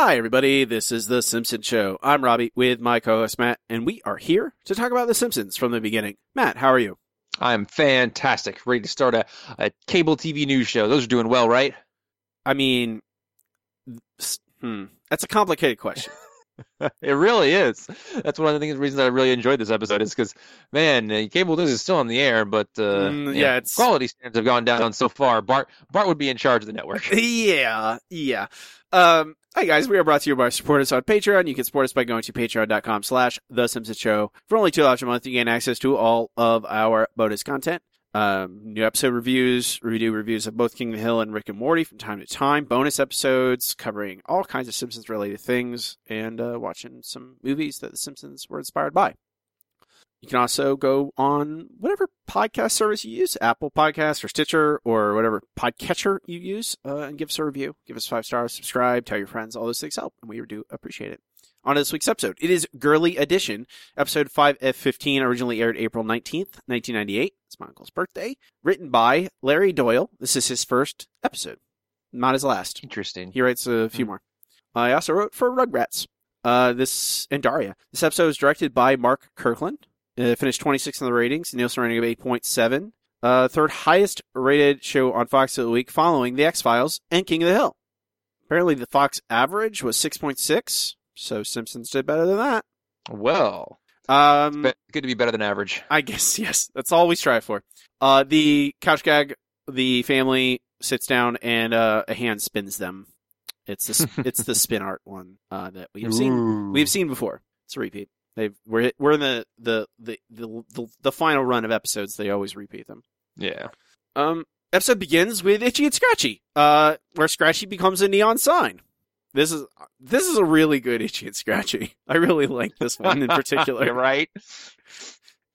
Hi, everybody. This is The Simpsons Show. I'm Robbie with my co host Matt, and we are here to talk about The Simpsons from the beginning. Matt, how are you? I'm fantastic. Ready to start a, a cable TV news show. Those are doing well, right? I mean, hmm, that's a complicated question. it really is. That's one of the things, reasons I really enjoyed this episode is because, man, uh, cable news is still on the air, but uh, Mm, yeah, yeah, it's- quality standards have gone down so far. Bart Bart would be in charge of the network. yeah, yeah. Um, hi guys, we are brought to you by supporters on Patreon. You can support us by going to patreon.com slash The Simpsons Show. For only two dollars a month, you gain access to all of our bonus content. Um, new episode reviews, we do reviews of both King of the Hill and Rick and Morty from time to time, bonus episodes covering all kinds of Simpsons related things, and uh, watching some movies that The Simpsons were inspired by. You can also go on whatever podcast service you use, Apple Podcasts or Stitcher or whatever podcatcher you use, uh, and give us a review. Give us five stars, subscribe, tell your friends. All those things help, and we do appreciate it. On this week's episode. It is Girly Edition, episode 5F15, originally aired April 19th, 1998. It's my uncle's birthday. Written by Larry Doyle. This is his first episode, not his last. Interesting. He writes a few Hmm. more. I also wrote for Rugrats. Uh, this and Daria. This episode was directed by Mark Kirkland. Uh, finished 26th in the ratings. Nielsen rating of 8.7. Uh, third highest rated show on Fox of the week, following The X Files and King of the Hill. Apparently, the Fox average was 6.6. So Simpsons did better than that. Well, Um, good to be better than average. I guess yes. That's all we strive for. Uh, the couch gag. The family sits down and uh, a hand spins them. It's the it's the spin art one uh, that we've seen we've seen before. It's a repeat. They've we're we're in the the, the the the the final run of episodes. They always repeat them. yeah. Um, episode begins with Itchy and Scratchy, uh, where Scratchy becomes a neon sign. This is this is a really good Itchy and Scratchy. I really like this one in particular. Right.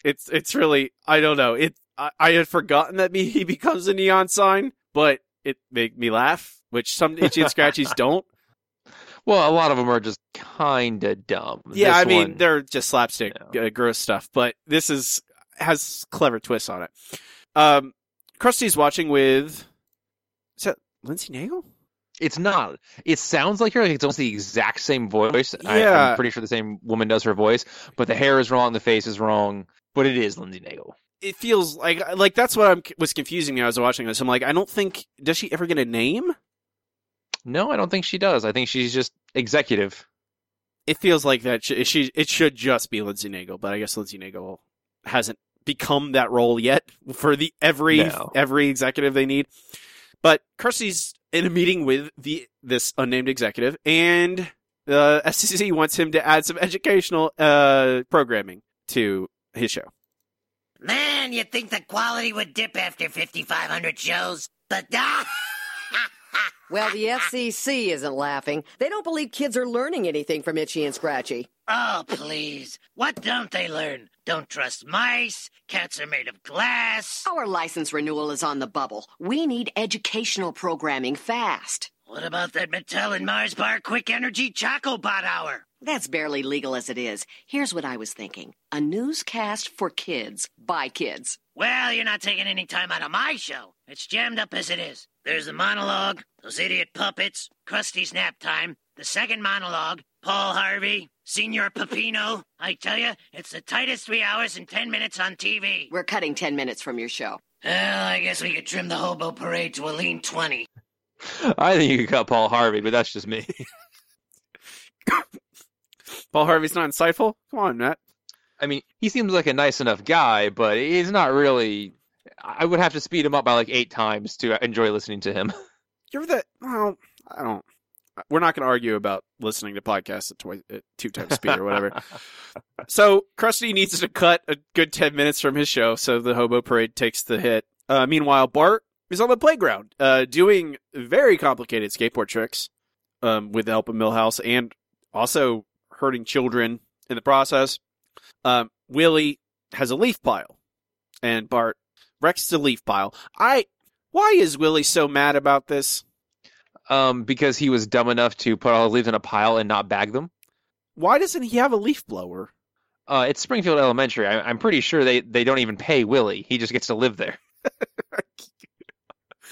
it's it's really I don't know. It I, I had forgotten that me, he becomes a neon sign, but it made me laugh, which some itchy and scratchies don't. Well, a lot of them are just kind of dumb. Yeah, This I mean one- they're just slapstick, uh, gross stuff, but this is has clever twists on it. Um, Krusty's watching with is that Lindsay Nagel? It's not. It sounds like her. Like it's almost the exact same voice. I, Yeah. I'm pretty sure the same woman does her voice, but the hair is wrong, the face is wrong. But it is Lindsay Nagel. It feels like like that's what I'm, was confusing me. I was watching this. I'm like, I don't think does she ever get a name? No, I don't think she does. I think she's just executive. it feels like that sh- she it should just be Lindsay Nagel, but I guess Lindsay Nagel hasn't become that role yet for the every No. every executive they need. But Krusty's in a meeting with the this unnamed executive, and the FCC wants him to add some educational uh, programming to his show. Man, you'd think the quality would dip after 5,500 shows, but ah, Well, the FCC isn't laughing. They don't believe kids are learning anything from Itchy and Scratchy. Oh, please. What don't they learn? Don't trust mice. Cats are made of glass. Our license renewal is on the bubble. We need educational programming fast. What about that Mattel and Mars Bar Quick Energy Chocobot Hour? That's barely legal as it is. Here's what I was thinking a newscast for kids by kids. Well, you're not taking any time out of my show. It's jammed up as it is. There's the monologue, those idiot puppets, Krusty's nap time, the second monologue, Paul Harvey, Señor Pepino. I tell you, it's the tightest three hours and ten minutes on TV. We're cutting 10 minutes from your show. Well, I guess we could trim the hobo parade to a lean 20. I think you could cut Paul Harvey, but that's just me. Paul Harvey's not insightful. Come on, Matt. I mean, he seems like a nice enough guy, but he's not really. I would have to speed him up by like eight times to enjoy listening to him. You're the well, I don't. We're not going to argue about listening to podcasts at, twice, at two times speed or whatever. So Krusty needs to cut a good ten minutes from his show, so the hobo parade takes the hit. Uh, meanwhile, Bart is on the playground, uh, doing very complicated skateboard tricks, um, with the help of Milhouse, and also hurting children in the process. Um, Willie has a leaf pile, and Bart wrecks the leaf pile. I, why is Willie so mad about this? um, because he was dumb enough to put all the leaves in a pile and not bag them. Why doesn't he have a leaf blower? Uh, it's Springfield Elementary. I, I'm pretty sure they, they don't even pay Willie. He just gets to live there.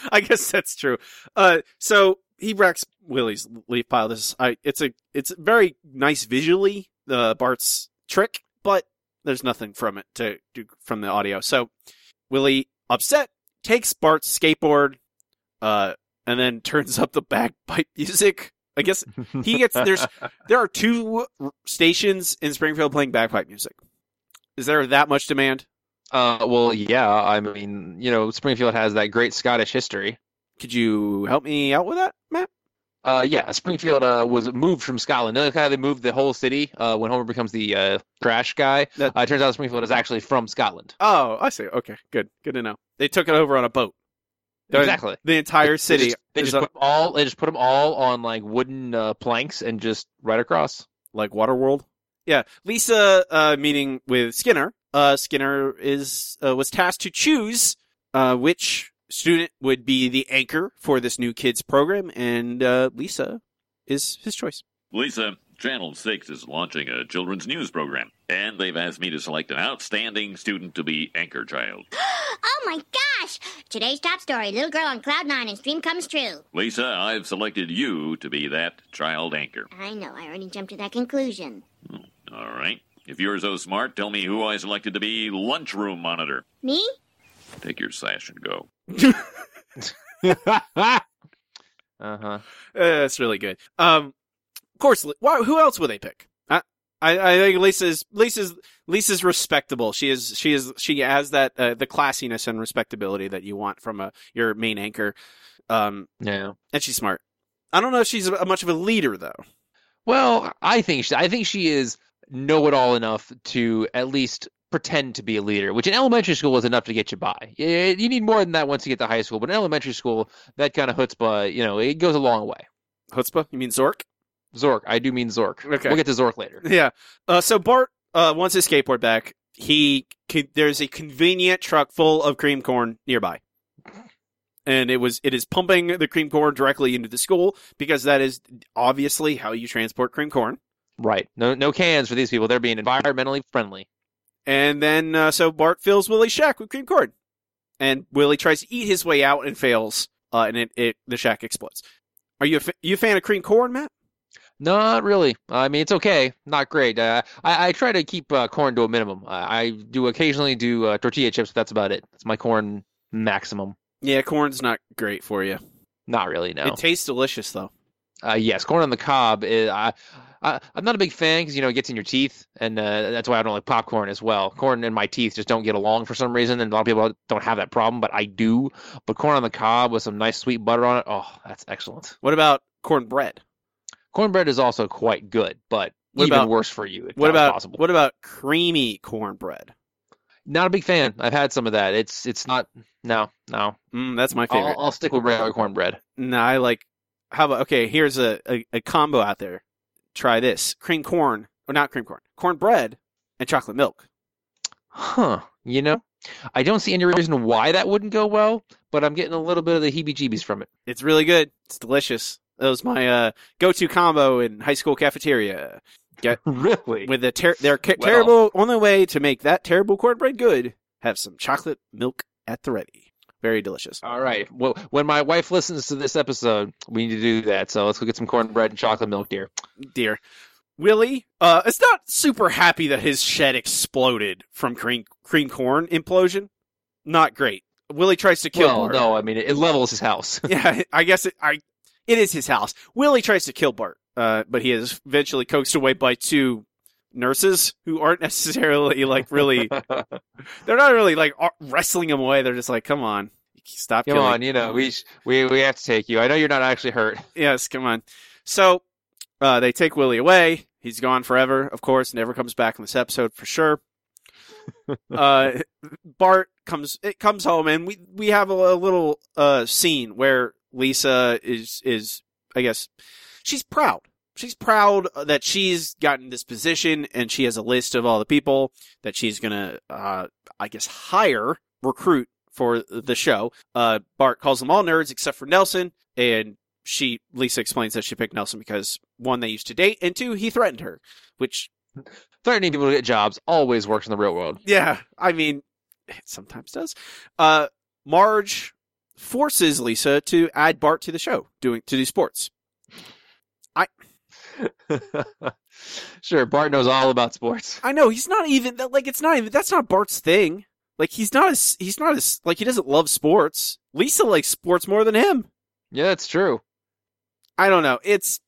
I guess that's true. Uh, so he wrecks Willie's leaf pile. This is, I it's a it's very nice visually the Bart's trick, but there's nothing from it to do from the audio. So Willie upset takes Bart's skateboard, uh, and then turns up the bagpipe music. I guess he gets there's there are two stations in Springfield playing bagpipe music. Is there that much demand? Uh, well, yeah. I mean, you know, Springfield has that great Scottish history. Could you help me out with that, Matt? Uh, yeah, Springfield uh, was moved from Scotland. Kind of they moved the whole city uh, when Homer becomes the uh, trash guy. That- Uh, it turns out Springfield is actually from Scotland. Oh, I see. Okay, good, good to know. They took it over on a boat. Exactly. The entire They city. just, they just a- put 'em all. They just put them all on like wooden uh, planks and just right across. like Waterworld. Yeah, Lisa uh, meeting with Skinner. Uh, Skinner is uh, was tasked to choose uh, which student would be the anchor for this new kids program, and uh, Lisa is his choice. Lisa, Channel 6 is launching a children's news program, and they've asked me to select an outstanding student to be anchor child. Oh my gosh! Today's top story Little girl on Cloud Nine and dream comes true. Lisa, I've selected you to be that child anchor. I know, I already jumped to that conclusion. All right. If you're so smart, tell me who I selected to be lunchroom monitor. Me? Take your sash and go. uh huh. Uh, that's really good. Um, of course, why, who else would they pick? I, I, I think Lisa's Lisa's Lisa's respectable. She is she is she has that uh, the classiness and respectability that you want from a your main anchor. Um, Yeah. and she's smart. I don't know if she's a, much of a leader though. Well, I think she, I think she is know it all enough to at least pretend to be a leader, which in elementary school is enough to get you by. You, need more than that once you get to high school, but in elementary school, that kind of chutzpah, you know, it goes a long way. Chutzpah? You mean Zork? Zork, I do mean Zork. Okay. We'll get to Zork later. Yeah. Uh, so Bart uh, wants his skateboard back. He c- there's a convenient truck full of cream corn nearby, and it was it is pumping the cream corn directly into the school because that is obviously how you transport cream corn. Right. No, no cans for these people. They're being environmentally friendly. And then uh, so Bart fills Willie's shack with cream corn, and Willie tries to eat his way out and fails, uh, and it, it the shack explodes. Are you a, fa- you a fan of cream corn, Matt? Not really. I mean, it's okay. Not great. Uh, I, I try to keep uh, corn to a minimum. I, I do occasionally do uh, tortilla chips, but that's about it. It's my corn maximum. Yeah, corn's not great for you. Not really. No. It tastes delicious though. Uh, yes, corn on the cob. Is, I, I'm not a big fan because you know it gets in your teeth, and uh, that's why I don't like popcorn as well. Corn and my teeth just don't get along for some reason, and a lot of people don't have that problem, but I do. But corn on the cob with some nice sweet butter on it, oh, that's excellent. What about cornbread? Cornbread is also quite good, but What even about- worse for you. What about possible? what about creamy cornbread? Not a big fan. I've had some of that. It's it's not. No, no. Mm, that's my favorite. I'll, I'll stick with regular cornbread. No, I like. How about okay? Here's a, a, a combo out there. Try this: cream corn, or not cream corn, cornbread and chocolate milk. Huh. You know, I don't see any reason why that wouldn't go well, but I'm getting a little bit of the heebie-jeebies from it. It's really good. It's delicious. That was my uh, go-to combo in high school cafeteria. Get, really? With the ter- their ca- Well. terrible only way to make that terrible cornbread good: have some chocolate milk at the ready. Very delicious. All right. Well, when my wife listens to this episode, we need to do that. So let's go get some cornbread and chocolate milk, dear. dear. Willie, uh, is not super happy that his shed exploded from cream cream corn implosion. Not great. Willie tries to kill well, Bart. no, I mean it, it levels his house. Yeah, I guess it, I it is his house. Willie tries to kill Bart, uh, but he is eventually coaxed away by two nurses who aren't necessarily like really. they're not really like wrestling him away. They're just like, "Come on, stop Come killing." on, you know we we we have to take you. I know you're not actually hurt. Yes, come on. So uh, they take Willie away. He's gone forever, of course. Never comes back in this episode for sure. uh, Bart comes it comes home, and we we have a, a little uh, scene where Lisa is is I guess she's proud. She's proud that she's gotten this position, and she has a list of all the people that she's gonna uh, I guess hire recruit for the show. Uh, Bart calls them all nerds except for Nelson, and she Lisa explains that she picked Nelson because one they used to date, and two he threatened her, which Threatening people to get jobs always works in the real world. yeah, I mean it sometimes does. Uh, Marge forces Lisa to add Bart to the show, doing to do sports. sure, Bart knows all about sports. I know he's not even like it's not even that's not Bart's thing. Like he's not as he's not as like he doesn't love sports. Lisa likes sports more than him. Yeah, that's true. I don't know. It's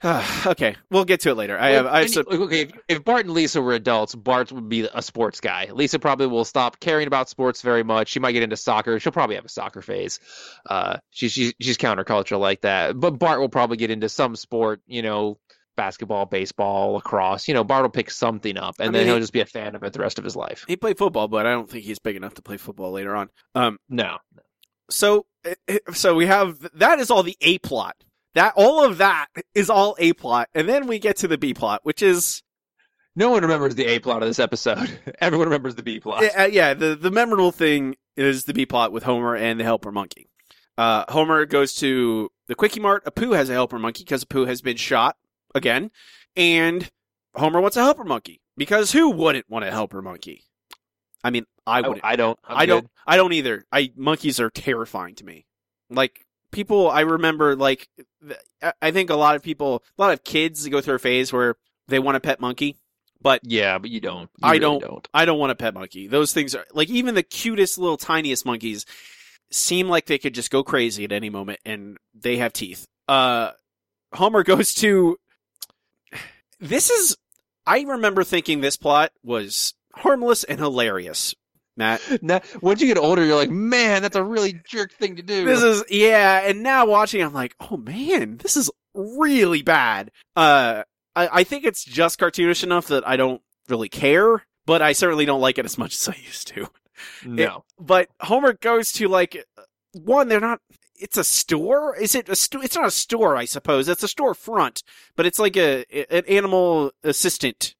okay. We'll get to it later. I have I have some, okay. If, if Bart and Lisa were adults, Bart would be a sports guy. Lisa probably will stop caring about sports very much. She might get into soccer. She'll probably have a soccer phase. Uh, she's she's she's countercultural like that. But Bart will probably get into some sport. You know, basketball, baseball, lacrosse. You know, Bart will pick something up, and I then mean, he'll he- just be a fan of it the rest of his life. he played football, but I don't think he's big enough to play football later on. Um, No, so so we have that is all the A plot. That all of that is all A plot, and then we get to the B plot, which is no one remembers the A plot of this episode. Everyone remembers the B plot. uh, yeah the the memorable thing is the B plot with Homer and the helper monkey. Uh, Homer goes to the Quickie Mart. Apu has a helper monkey because Apu has been shot again, and Homer wants a helper monkey because who wouldn't want a helper monkey? I mean, I I, wouldn't. I don't. I'm I don't. good. I don't either. I monkeys are terrifying to me. Like people, I remember like I- I think a lot of people, a lot of kids go through a phase where they want a pet monkey, but Yeah, but you don't. You I really don't- don't. I don't want a pet monkey. Those things are like even the cutest little tiniest monkeys seem like they could just go crazy at any moment and they have teeth. Uh Homer goes to This is I remember thinking this plot was harmless and hilarious. Matt, Now, once you get older, you're like, man, that's a really jerk thing to do. this is yeah, and now watching I'm like, "Oh man, this is really bad." Uh I I think it's just cartoonish enough that I don't really care, but I certainly don't like it as much as I used to. no. but Homer goes to like one. They're not. It's a store. Is it a store? It's not a store, I suppose. It's a storefront, but it's like a an animal assistant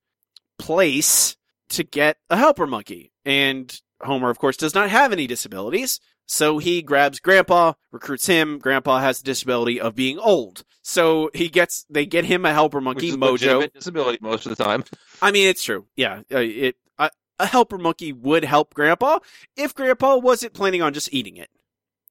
place to get a helper monkey. And Homer, of course, does not have any disabilities. So he grabs Grandpa, recruits him. Grandpa has the disability of being old. So he gets, they get him a helper monkey, Mojo. disability most of the time. I mean, it's true. Yeah, uh, it a helper monkey would help Grandpa if Grandpa wasn't planning on just eating it,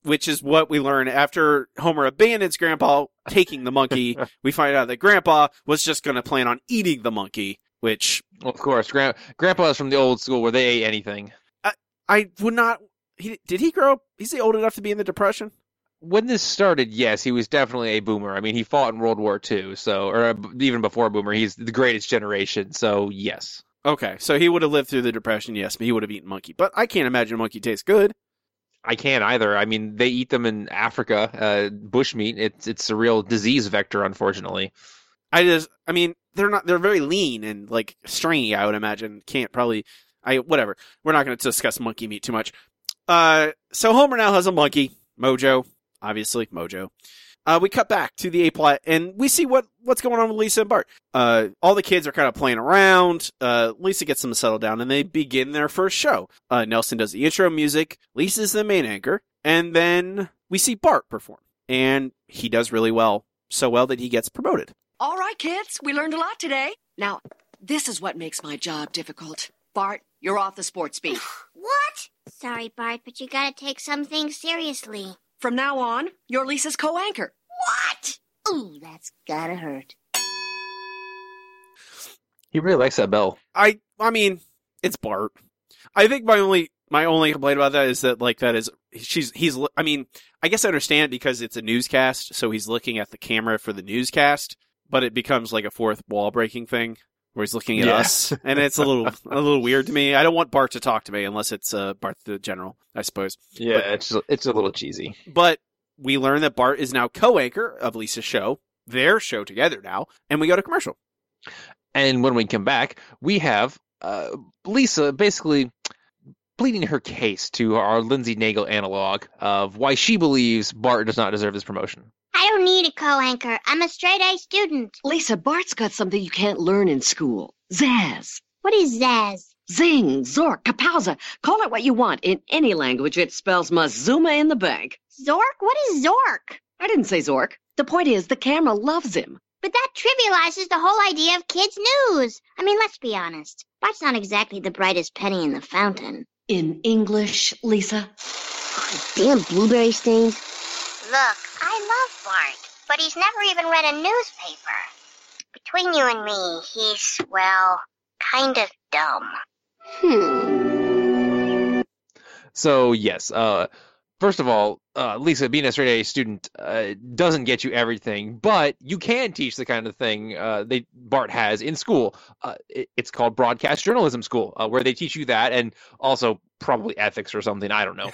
which is what we learn after Homer abandons Grandpa taking the monkey. we find out that Grandpa was just going to plan on eating the monkey, which Well, of course, Grand- Grandpa's from the old school where they ate anything. I would not. He did he grow up? Is he old enough to be in the Depression? When this started, yes, he was definitely a boomer. I mean, he fought in World War II, so or uh, even before boomer, he's the greatest generation. So yes, Okay, so he would have lived through the Depression. Yes, but he would have eaten monkey. But I can't imagine monkey tastes good. I can't either. I mean, they eat them in Africa, uh, bushmeat. It's it's a real disease vector, unfortunately. I just, I mean, they're not, they're very lean and like stringy. I would imagine can't probably, I whatever. We're not going to discuss monkey meat too much. Uh, so Homer now has a monkey, Mojo, obviously Mojo. Uh, we cut back to the A plot and we see what what's going on with Lisa and Bart. Uh, all the kids are kind of playing around. Uh, Lisa gets them to settle down and they begin their first show. Uh, Nelson does the intro music. Lisa's the main anchor, and then we see Bart perform, and he does really well, so well that he gets promoted. All right, kids, we learned a lot today. Now, this is what makes my job difficult. Bart, you're off the sports beat. What? Sorry, Bart, but you gotta take some things seriously. From now on, you're Lisa's co anchor. What? Ooh, that's gotta hurt. He really likes that bell. I I mean, it's Bart. I think my only my only complaint about that is that like that is she's he's I mean, I guess I understand because it's a newscast, so he's looking at the camera for the newscast, but it becomes like a fourth wall breaking thing where he's looking at Yeah. us, and it's a little a little weird to me. I don't want Bart to talk to me unless it's uh, Bart the general, I suppose. Yeah, it's it's a little cheesy. But we learn that Bart is now co-anchor of Lisa's show, their show together now, and we go to commercial. And when we come back, we have uh, Lisa basically pleading her case to our Lindsay Nagel analog of why she believes Bart does not deserve this promotion. I don't need a co-anchor. I'm a straight A student. Lisa, Bart's got something you can't learn in school Zazz. What is Zazz? Zing, Zork, Kapowza. Call it what you want. In any language, it spells Mazuma in the bank. Zork? What is Zork? I didn't say Zork. The point is, the camera loves him. But that trivializes the whole idea of kids' news. I mean, let's be honest. Bart's not exactly the brightest penny in the fountain. In English, Lisa. Damn blueberry stains. Look, I love Bart, but he's never even read a newspaper. Between you and me, he's, well, kind of dumb. Hmm. So yes, uh, first of all, uh, Lisa, being a straight A student uh, doesn't get you everything, but you can teach the kind of thing uh, they Bart has in school. Uh, it, it's called broadcast journalism school, uh, where they teach you that, and also probably ethics or something. I don't know,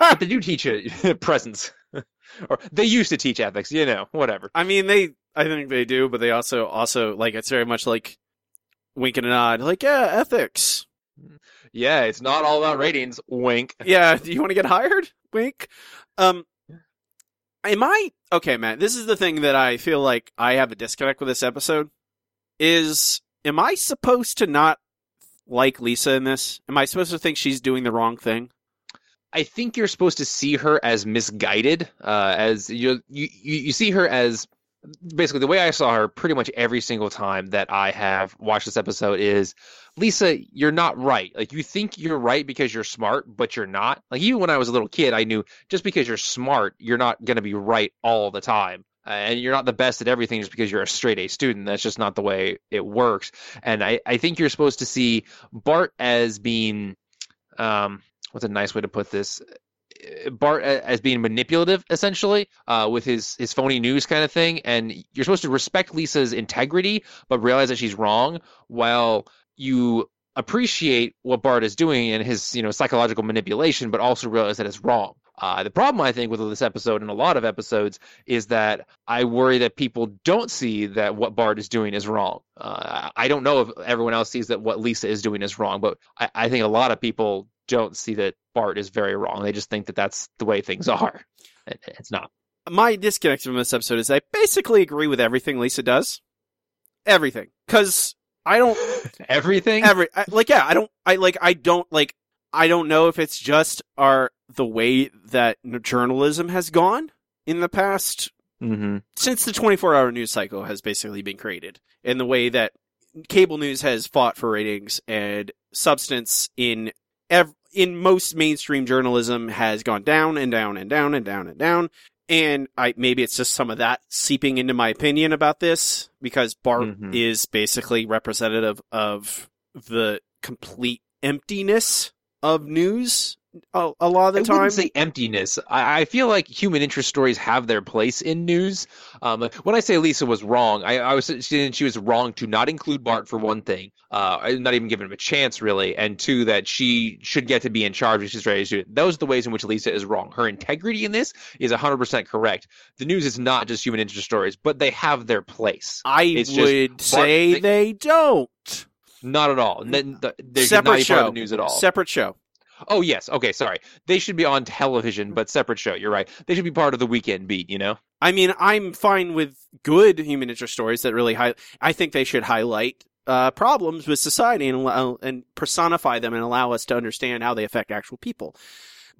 but they do teach it presence, or they used to teach ethics. You know, whatever. I mean, they. I think they do, but they also also like it's very much like wink and a nod, like yeah, ethics. Yeah, it's not all about ratings. Wink. Yeah, do you want to get hired? Wink. Um, am I okay, Matt? This is the thing that I feel like I have a disconnect with this episode. Is am I supposed to not like Lisa in this? Am I supposed to think she's doing the wrong thing? I think you're supposed to see her as misguided, uh, as you, you you see her as basically the way I saw her pretty much every single time that I have watched this episode is Lisa, you're not right. Like you think you're right because you're smart, but you're not. Like even when I was a little kid, I knew just because you're smart, you're not going to be right all the time. And you're not the best at everything just because you're a straight A student. That's just not the way it works. And I, I think you're supposed to see Bart as being, um, what's a nice way to put this? Bart as being manipulative, essentially, uh, with his his phony news kind of thing. And you're supposed to respect Lisa's integrity, but realize that she's wrong, while you appreciate what Bart is doing and his you know psychological manipulation, but also realize that it's wrong. Uh, the problem I think with this episode and a lot of episodes is that I worry that people don't see that what Bart is doing is wrong. Uh, I don't know if everyone else sees that what Lisa is doing is wrong, but I, I think a lot of people don't see that Bart is very wrong. They just think that that's the way things are. It, it's not. My disconnect from this episode is I basically agree with everything Lisa does. Everything. Cause I don't everything every I, like yeah, I don't I like I don't like I don't know if it's just our the way that journalism has gone in the past mm-hmm. since the 24 hour news cycle has basically been created and the way that cable news has fought for ratings and substance in ev- in most mainstream journalism has gone down and down and down and down and down and I maybe it's just some of that seeping into my opinion about this because Bart Mhm. is basically representative of the complete emptiness of news a, a lot of the I time. wouldn't say emptiness. I, I feel like human interest stories have their place in news. Um, when I say Lisa was wrong, I, I was saying she was wrong to not include Bart for one thing, uh, not even giving him a chance really, and two that she should get to be in charge if she's ready to do it. Those are the ways in which Lisa is wrong. Her integrity in this is 100% correct. The news is not just human interest stories, but they have their place. I It's would Bart- say they- they don't. Not at all. They Separate not part of show. the news at all. Separate show. Oh yes, okay, sorry. They should be on television, but separate show. You're right. They should be part of the weekend beat. You know. I mean, I'm fine with good human interest stories that really high. I think they should highlight uh, problems with society and allow, and personify them and allow us to understand how they affect actual people.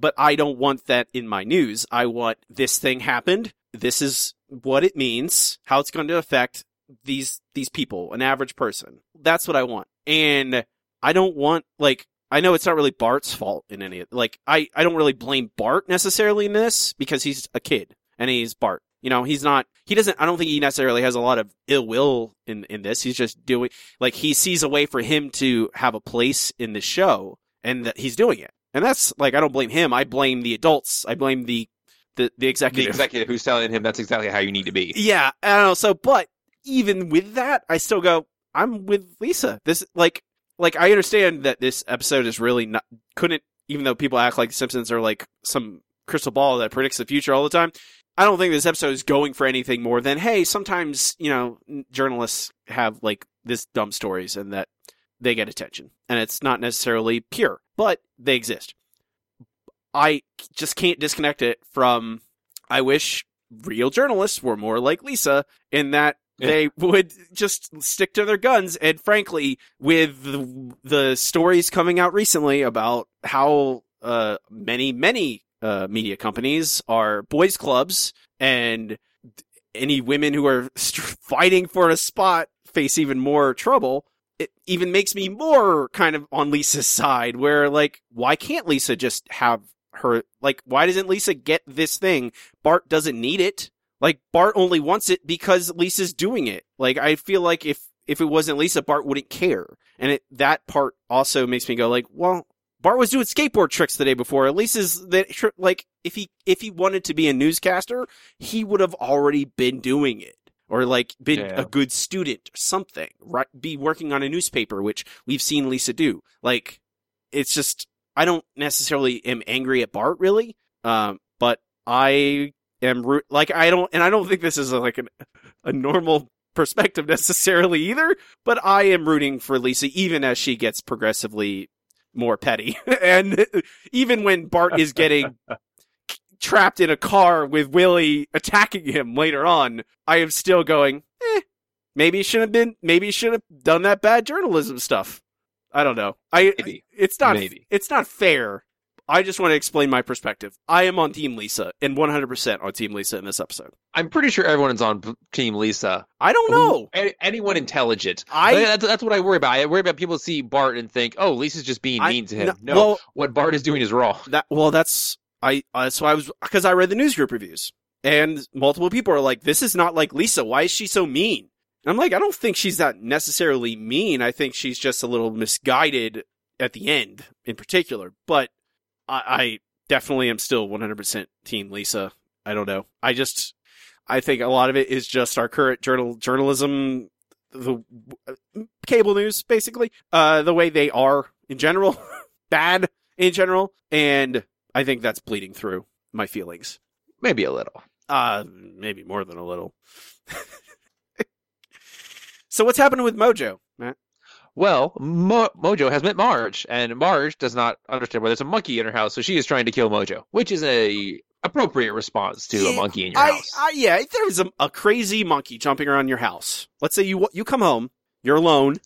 But I don't want that in my news. I want this thing happened. This is what it means. How it's going to affect these these people, an average person. That's what I want. And I don't want like I know it's not really Bart's fault in any of like I I don't really blame Bart necessarily in this because he's a kid and he's Bart. You know, he's not he doesn't I don't think he necessarily has a lot of ill will in in this. He's just doing like he sees a way for him to have a place in the show and that he's doing it. And that's like I don't blame him. I blame the adults. I blame the the the The executive. executive who's telling him that's exactly how you need to be. Yeah, I don't know. So, but even with that, I still go. I'm with Lisa. This like like I understand that this episode is really not couldn't even though people act like Simpsons are like some crystal ball that predicts the future all the time. I don't think this episode is going for anything more than hey, sometimes you know journalists have like this dumb stories and that they get attention, and it's not necessarily pure, but they exist. I just can't disconnect it from. I wish real journalists were more like Lisa in that they would just stick to their guns. And frankly, with the, the stories coming out recently about how uh, many, many uh, media companies are boys clubs and any women who are fighting for a spot face even more trouble. It even makes me more kind of on Lisa's side where like, why can't Lisa just have her like why doesn't Lisa get this thing? Bart doesn't need it. Like Bart only wants it because Lisa's doing it. Like I feel like if if it wasn't Lisa, Bart wouldn't care. And it, that part also makes me go like, well, Bart was doing skateboard tricks the day before. Is that like if he if he wanted to be a newscaster, he would have already been doing it or like been Yeah. a good student or something. Right, be working on a newspaper, which we've seen Lisa do. Like it's just I don't necessarily am angry at Bart really, um, but I am root like I don't and I don't think this is a, like an, a normal perspective necessarily either. But I am rooting for Lisa even as she gets progressively more petty, and even when Bart is getting trapped in a car with Willie attacking him later on, I am still going. Eh, maybe he should have been. Maybe he should have done that bad journalism stuff. I don't know. I Maybe. it's not Maybe. it's not fair. I just want to explain my perspective. I am on Team Lisa and 100% on Team Lisa in this episode. I'm pretty sure everyone's on Team Lisa. I don't know. Who- a- anyone intelligent. I- that's, that's what I worry about. I worry about people see Bart and think, "Oh, Lisa's just being I- mean to him." no- No, well- what Bart is doing is wrong. That well, that's I. Uh, so I was because I read the news group reviews and multiple people are like, "This is not like Lisa. Why is she so mean?" And I'm like, I don't think she's that necessarily mean. I think she's just a little misguided at the end, in particular. But I, I definitely am still 100% Team Lisa. I don't know. I just I think a lot of it is just our current journal journalism, the uh, cable news, basically, uh, the way they are in general, bad in general, and I think that's bleeding through my feelings. Maybe a little. Uh, maybe more than a little. so what's happening with Mojo? Well, Mo- Mojo has met Marge, and Marge does not understand why there's a monkey in her house, so she is trying to kill Mojo, which is a appropriate response to a monkey in your I, house. I, yeah, if there was a, a crazy monkey jumping around your house. Let's say you you come home, you're alone,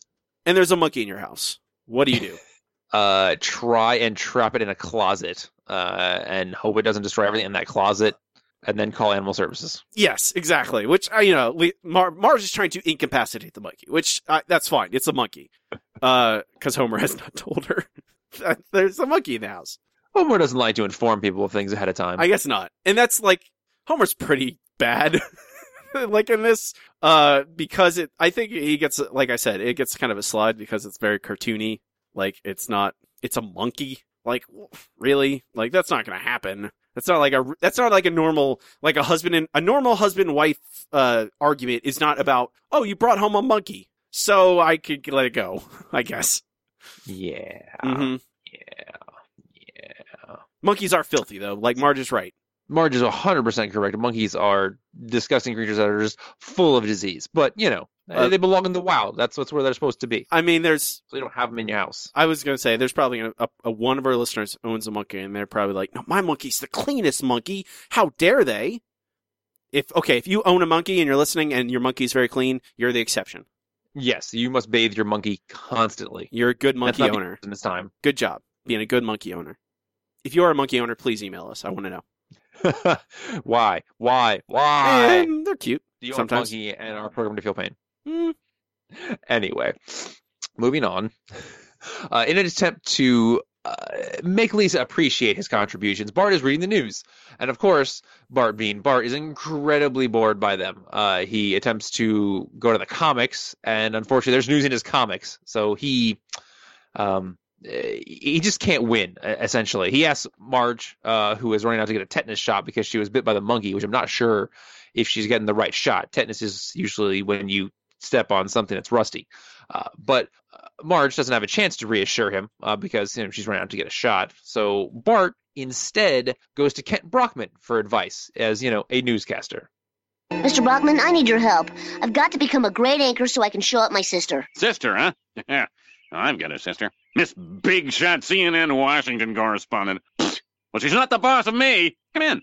and there's a monkey in your house. What do you do? uh, try and trap it in a closet, uh, and hope it doesn't destroy everything in that closet, and then call animal services. yes, exactly. Which uh, you know, Mar- Marge is trying to incapacitate the monkey, which uh, that's fine. It's a monkey, because Homer has not told her that there's a monkey in the house. Homer doesn't like to inform people of things ahead of time. I guess not. And that's like Homer's pretty bad. like in this, uh, because it, I think he gets, like I said, it gets kind of a slide because it's very cartoony. Like it's not, it's a monkey. Like really, like that's not gonna happen. That's not like a, that's not like a normal, like a husband and a normal husband wife, uh, argument is not about, oh, you brought home a monkey. So I could let it go, I guess. yeah, hmm yeah, yeah. Monkeys are filthy though. Like Marge is right. Marge is 100% correct. Monkeys are disgusting creatures that are just full of disease. But, you know, Uh, they belong in the wild. That's, that's where they're supposed to be. I mean, there's So you don't have them in your house. I was gonna say there's probably a, a, a one of our listeners owns a monkey, and they're probably like, "No, my monkey's the cleanest monkey. How dare they?" If okay, if you own a monkey and you're listening, and your monkey's very clean, you're the exception. Yes, you must bathe your monkey constantly. You're a good monkey owner. in this time. Good job being a good monkey owner. If you are a monkey owner, please email us. I want to know. Why? Why? Why? And they're cute. Do you sometimes. monkey and our program to feel pain? Mm. Anyway, moving on. Uh, in an attempt to uh, make Lisa appreciate his contributions, Bart is reading the news. And of course, Bart being Bart is incredibly bored by them. Uh, he attempts to go to the comics, and unfortunately, there's news in his comics. So he. Um, he just can't win. Essentially, he asks Marge, uh, who is running out to get a tetanus shot because she was bit by the monkey, which I'm not sure if she's getting the right shot. Tetanus is usually when you step on something that's rusty. Uh, but uh, Marge doesn't have a chance to reassure him uh, because you know, she's running out to get a shot. So Bart instead goes to Kent Brockman for advice as you know a newscaster. Mr. Brockman, I need your help. I've got to become a great anchor so I can show up my sister. Sister, huh? Yeah. I've got a sister. Miss Big Shot CNN Washington correspondent. Pfft. Well, she's not the boss of me. Come in.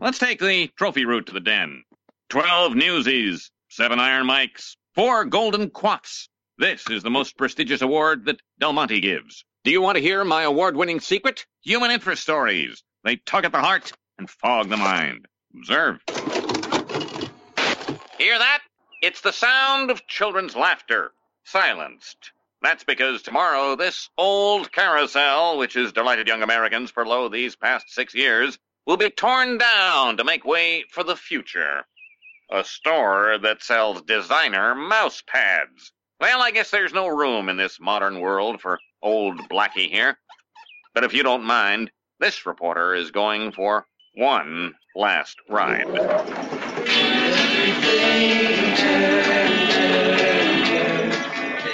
Let's take the trophy route to the den. Twelve newsies, seven iron mics, four golden coifs. This is the most prestigious award that Del Monte gives. Do you want to hear my award-winning secret? Human interest stories. They tug at the heart and fog the mind. Observe. Hear that? It's the sound of children's laughter, silenced. That's because tomorrow this old carousel, which has delighted young Americans for lo these past six years, will be torn down to make way for the future. A store that sells designer mouse pads. Well, I guess there's no room in this modern world for old Blackie here. But if you don't mind, this reporter is going for one last ride.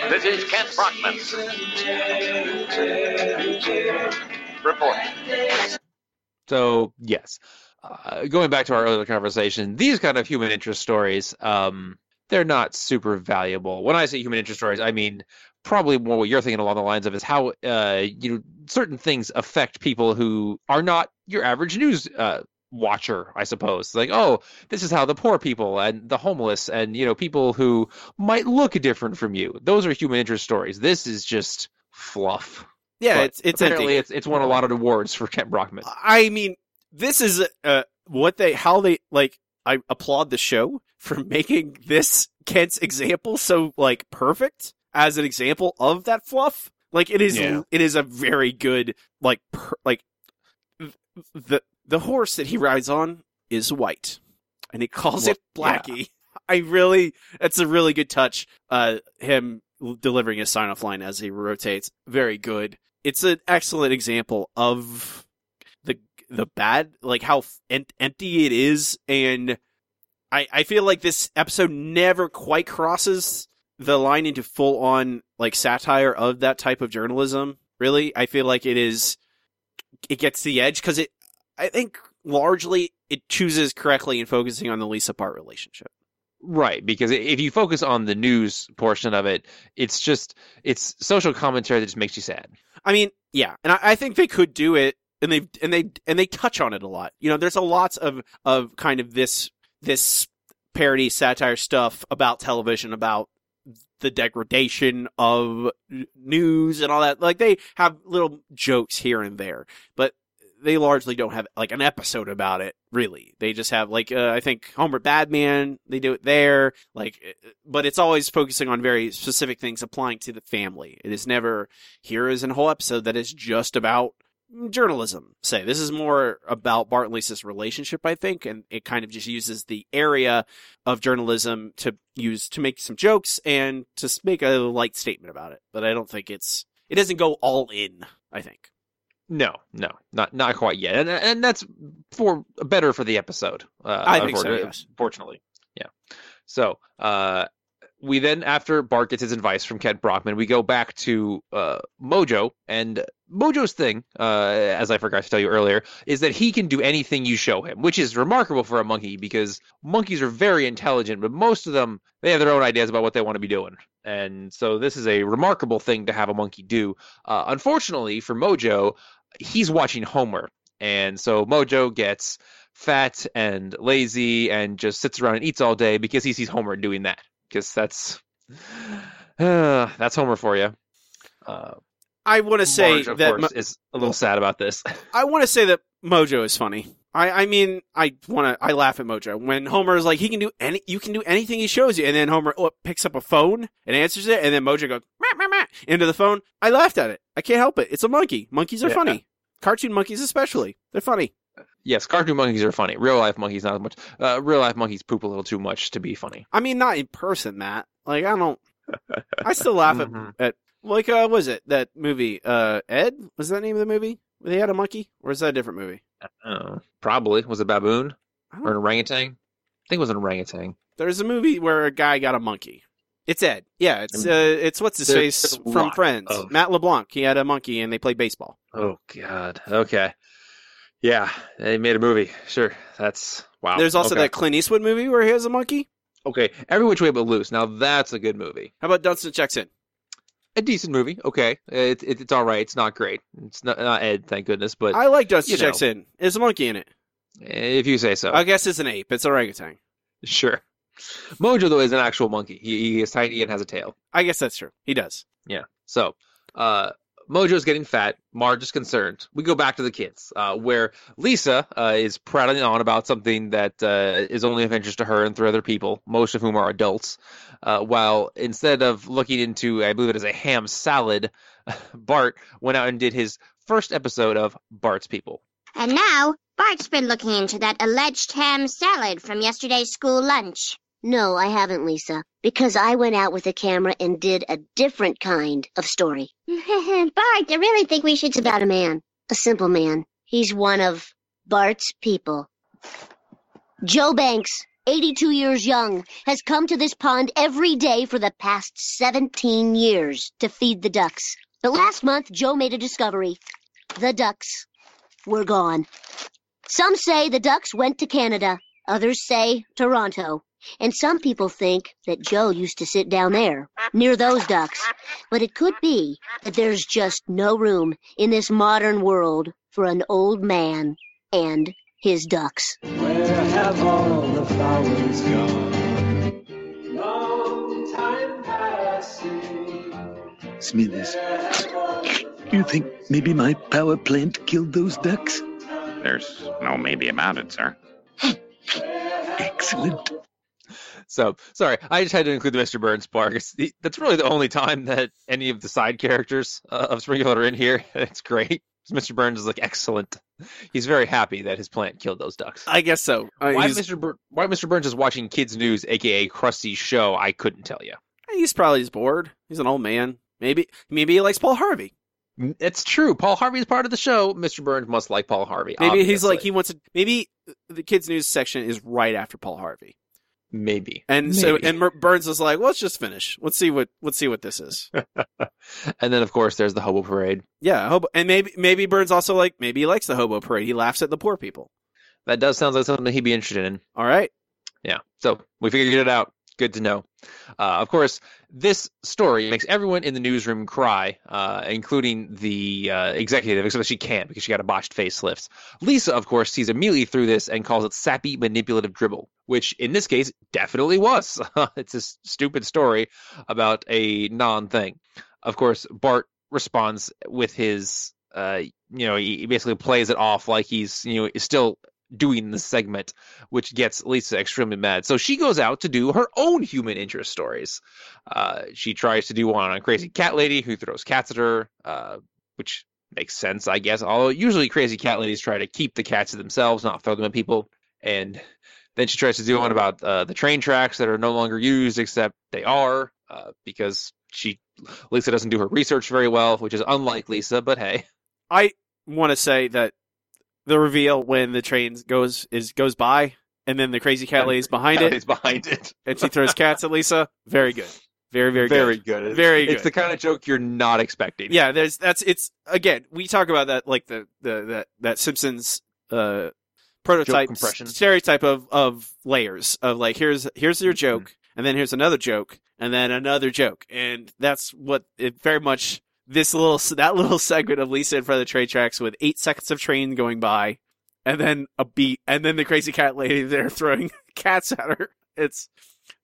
This is Kent Brockman. Reporting. So yes, uh, going back to our earlier conversation, these kind of human interest stories, um, they're not super valuable. When I say human interest stories, I mean probably more what you're thinking along the lines of is how uh, you know certain things affect people who are not your average news uh, watcher, I suppose. Like, oh, this is how the poor people and the homeless and you know people who might look different from you. Those are human interest stories. This is just fluff. Yeah, But it's it's apparently empty. it's it's won a lot of awards for Kent Brockman. I mean, this is uh, what they how they like. I applaud the show for making this Kent's example so like perfect as an example of that fluff. Like it is, Yeah. it is a very good like per, like the the horse that he rides on is white, and he calls it Well, yeah. Blackie. I really, that's a really good touch. Uh, him delivering his sign off line as he rotates, very good. It's an excellent example of the bad, like how em- empty it is, and I I feel like this episode never quite crosses the line into full on like satire of that type of journalism. Really, I feel like it is it gets the edge because it I think largely it chooses correctly in focusing on the Lisa Bart relationship. Right, because if you focus on the news portion of it, it's just it's social commentary that just makes you sad. I mean, yeah, and I, I think they could do it, and they and they and they touch on it a lot. You know, there's a lots of of kind of this this parody satire stuff about television about the degradation of news and all that. Like they have little jokes here and there, but they largely don't have like an episode about it. Really, they just have like uh, I think Homer Badman. They do it there, like, uh, but it's always focusing on very specific things applying to the family. It is never here is a whole episode that is just about journalism. Say this is more about Bart and Lisa's relationship, I think, and it kind of just uses the area of journalism to use to make some jokes and to make a light statement about it. But I don't think it's it doesn't go all in. I think. No, no, not not quite yet, and and that's for better for the episode. Uh, I think so, yes. Fortunately, yeah. So, uh, we then after Bart gets his advice from Kent Brockman, we go back to uh, Mojo, and Mojo's thing, uh, as I forgot to tell you earlier, is that he can do anything you show him, which is remarkable for a monkey because monkeys are very intelligent, but most of them they have their own ideas about what they want to be doing. And so this is a remarkable thing to have a monkey do. Uh, unfortunately for Mojo, he's watching Homer, and so Mojo gets fat and lazy and just sits around and eats all day because he sees Homer doing that. Because that's uh, that's Homer for you. Uh, I want to say Marge, of that course, is a little sad about this. I want to say that Mojo is funny. I, I mean, I want to, I laugh at Mojo when Homer is like, he can do any, you can do anything he shows you. And then Homer oh, picks up a phone and answers it. And then Mojo goes, "Meow, meow, meow," into the phone. I laughed at it. I can't help it. It's a monkey. Monkeys are Yeah. funny. Cartoon monkeys, especially. They're funny. Yes, cartoon monkeys are funny. Real life monkeys not as much. Uh, real life monkeys poop a little too much to be funny. I mean, not in person, Matt. Like, I don't, I still laugh at, at, like, uh, was it that movie? Uh, Ed? Was that the name of the movie? Where they had a monkey? Or is that a different movie? Uh, probably was it baboon or an orangutan? I think it was an orangutan. There's a movie where a guy got a monkey. It's Ed. Yeah, it's uh, it's what's his face from Friends. of- Matt LeBlanc. He had a monkey and they played baseball. Oh God. Okay. Yeah, they made a movie. Sure, that's wow. There's also okay. that Clint Eastwood movie where he has a monkey. Okay, Every Which Way But Loose. Now that's a good movie. How about Dunston checks in? A decent movie. Okay, it, it, it's all right. It's not great. It's not, not Ed, thank goodness. But I like Dunston know. checks in. There's a monkey in it. if you say so, I guess it's an ape. It's orangutan. sure. Mojo though is an actual monkey. He, he is tiny and has a tail. I guess that's true. He does. Yeah. So, uh, Mojo's getting fat. Marge is concerned. We go back to the kids, uh, where Lisa uh, is prattling on about something that uh, is only of interest to her and three other people, most of whom are adults. Uh, while instead of looking into, I believe it is a ham salad, Bart went out and did his first episode of Bart's People. And now, Bart's been looking into that alleged ham salad from yesterday's school lunch. No, I haven't, Lisa, because I went out with a camera and did a different kind of story. Bart, I really think we should. It's about a man, a simple man. He's one of Bart's people. Joe Banks, 82 years young, has come to this pond every day for the past 17 years to feed the ducks. But last month, Joe made a discovery. The ducks were gone. Some say the ducks went to Canada. Others say Toronto. And some people think that Joe used to sit down there, near those ducks. But it could be that there's just no room in this modern world for an old man and his ducks. Where have all the flowers gone? Long time passing. Smithers, you think maybe my power plant killed those ducks? There's no maybe about it, sir. Excellent. So sorry, I just had to include the Mr. Burns part. the- That's really the only time that any of the side characters uh, of Springfield are in here. It's great. Mr. Burns is like excellent. He's very happy that his plant killed those ducks. I guess so. Uh, why he's, Mr. Bur- why Mr. Burns is watching Kids News, aka Krusty's show, I couldn't tell you. he's probably just bored. He's an old man. Maybe maybe he likes Paul Harvey. It's true. Paul Harvey is part of the show. Mr. Burns must like Paul Harvey. Maybe he's like he wants to. Maybe the kids news section is right after Paul Harvey, maybe. and so and Mer- Burns is like, well, let's just finish. Let's see what let's see what this is. and then of course there's the hobo parade. yeah, hobo, and maybe maybe Burns also like maybe he likes the hobo parade. He laughs at the poor people. That does sound like something he'd be interested in. All right, Yeah. So we figured it out. Good to know. Uh, of course, this story makes everyone in the newsroom cry, uh, including the uh, executive, except she can't because she got a botched facelift. Lisa, of course, sees immediately through this and calls it sappy manipulative dribble, which in this case definitely was. it's a stupid story about a non thing. Of course, Bart responds with his, uh, you know, he basically plays it off like he's, you know, still doing the segment, which gets Lisa extremely mad. So she goes out to do her own human interest stories. Uh, she tries to do one on crazy cat lady who throws cats at her, uh, which makes sense, I guess. Although usually crazy cat ladies try to keep the cats to themselves, not throw them at people. And then she tries to do one about uh, the train tracks that are no longer used, except they are, uh, because she Lisa doesn't do her research very well, which is unlike Lisa. But hey, I want to say that the reveal when the train goes is goes by, and then the crazy cat lady's behind cat it, lady's behind it. and she throws cats at Lisa. Very good. Very very very good. good. Very It's the kind of joke you're not expecting. Yeah, there's that's it's again. We talk about that like the the that that Simpsons uh prototype compression. stereotype of of layers of like here's here's your joke and then here's another joke and then another joke and that's what it very much this little that little segment of Lisa in front of the train tracks with eight seconds of train going by and then a beat and then the crazy cat lady there throwing cats at her. It's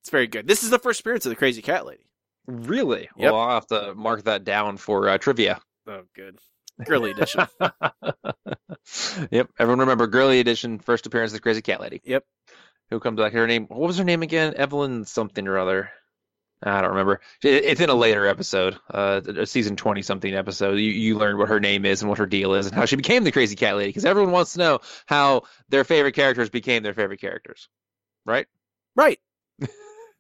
it's very good. This is the first appearance of the crazy cat lady. Really? Yep. Well, I'll have to mark that down for uh, trivia. Oh, good. Girly edition. yep. Everyone remember Girly Edition, first appearance of the Crazy Cat Lady. Yep. Who comes back? Her name, what was her name again? Evelyn something or other. I don't remember. It's in a later episode, uh, a season 20 something episode. You, you learn what her name is and what her deal is and how she became the Crazy Cat Lady because everyone wants to know how their favorite characters became their favorite characters. Right? right.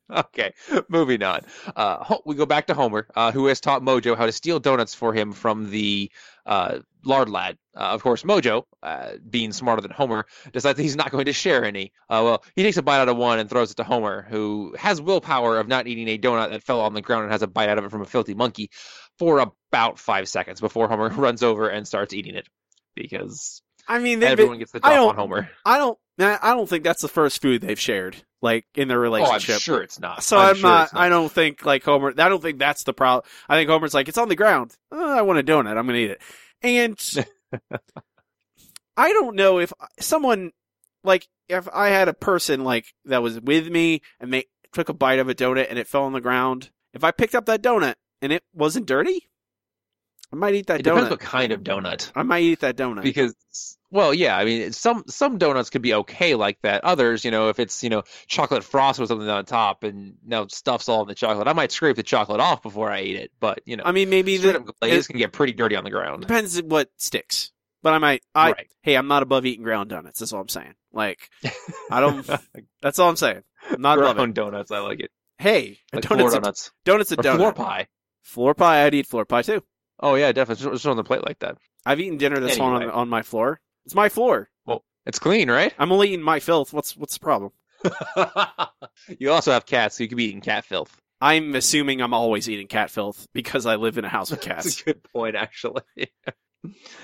Okay, moving on. Uh, we go back to Homer, uh, who has taught Mojo how to steal donuts for him from the uh, lard lad. Uh, of course, Mojo, uh, being smarter than Homer, decides that he's not going to share any. Uh, well, he takes a bite out of one and throws it to Homer, who has willpower of not eating a donut that fell on the ground and has a bite out of it from a filthy monkey for about five seconds before Homer runs over and starts eating it. Because I mean, everyone gets the I top don't- on Homer. I don't. I don't think that's the first food they've shared, like in their Oh, I'm relationship. sure it's not. So I'm, sure not, it's I don't think like Homer. I don't think that's the problem. I think Homer's like it's on the ground. Oh, I want a donut. I'm gonna eat it. And I don't know if someone like if I had a person like that was with me and they took a bite of a donut and it fell on the ground. If I picked up that donut and it wasn't dirty, I might eat that It depends donut. what kind of donut. I might eat that donut. Because well, yeah, I mean, some some donuts could be okay like that. Others, you know, if it's you know chocolate frost with something on top and now stuff's all in the chocolate, I might scrape the chocolate off before I eat it. But you know, I mean, maybe the, glaze can get pretty dirty on the ground. depends what sticks. But I might. I Right. hey, I'm not above eating ground donuts. That's all I'm saying. Like, I don't. that's all I'm saying. I'm not above it. Ground donuts, I like it. Hey, Like donut's floor a, donuts donut's a donut. floor pie. Floor pie. I'd eat floor pie too. Oh yeah, definitely. Just- on the plate like that. I've eaten dinner that's on on my floor. It's my floor. Well, it's clean, right? I'm only eating my filth. What's what's the problem? you also have cats, so you could be eating cat filth. I'm assuming I'm always eating cat filth because I live in a house with cats. That's a good point, actually.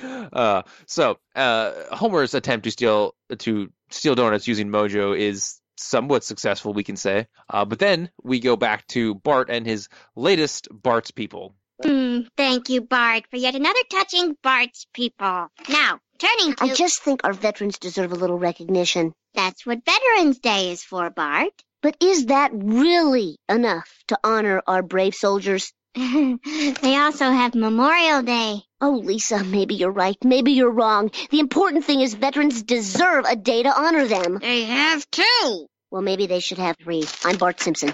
uh, so uh, Homer's attempt to steal to steal donuts using Mojo is somewhat successful, we can say. Uh, but then we go back to Bart and his latest Bart's people. Hmm, thank you, Bart, for yet another touching Bart's people. Now, turning to... I just think our veterans deserve a little recognition. That's what Veterans Day is for, Bart. But is that really enough to honor our brave soldiers? they also have Memorial Day. Oh, Lisa, maybe you're right. Maybe you're wrong. The important thing is veterans deserve a day to honor them. They have two. Well, maybe they should have three. I'm Bart Simpson.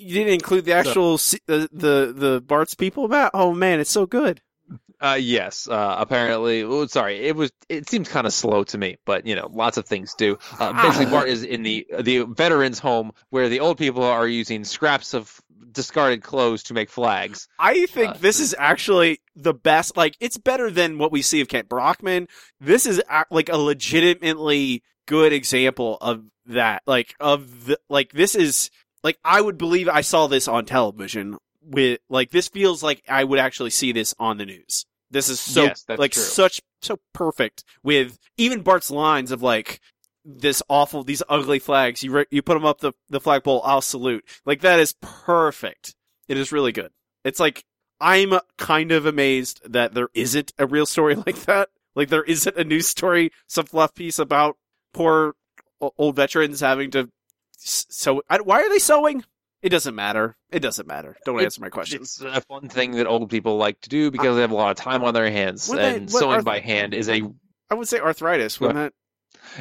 You didn't include the actual se- the the the Bart's people Matt. Oh man, it's so good. Uh, yes, uh, apparently. Oh, sorry, it was. It seems kind of slow to me, but you know, lots of things do. Uh, basically, Bart is in the the veterans' home where the old people are using scraps of discarded clothes to make flags. I think Uh, this is actually the best. Like, it's better than what we see of Kent Brockman. This is like a legitimately good example of that. Like, of the like this is like I would believe I saw this on television. With like this feels like I would actually see this on the news. This is so Yes, like true. such so perfect with even Bart's lines of like this awful these ugly flags. You re- you put them up the the flagpole. I'll salute. Like that is perfect. It is really good. It's like I'm kind of amazed that there isn't a real story like that. Like there isn't a news story, some fluff piece about poor old veterans having to s- sew. I, why are they sewing? It doesn't matter. It doesn't matter. Don't It- answer my question. It's a fun thing that old people like to do because they have a lot of time on their hands, What they- and sewing are- by hand is a I would say arthritis. Wouldn't it?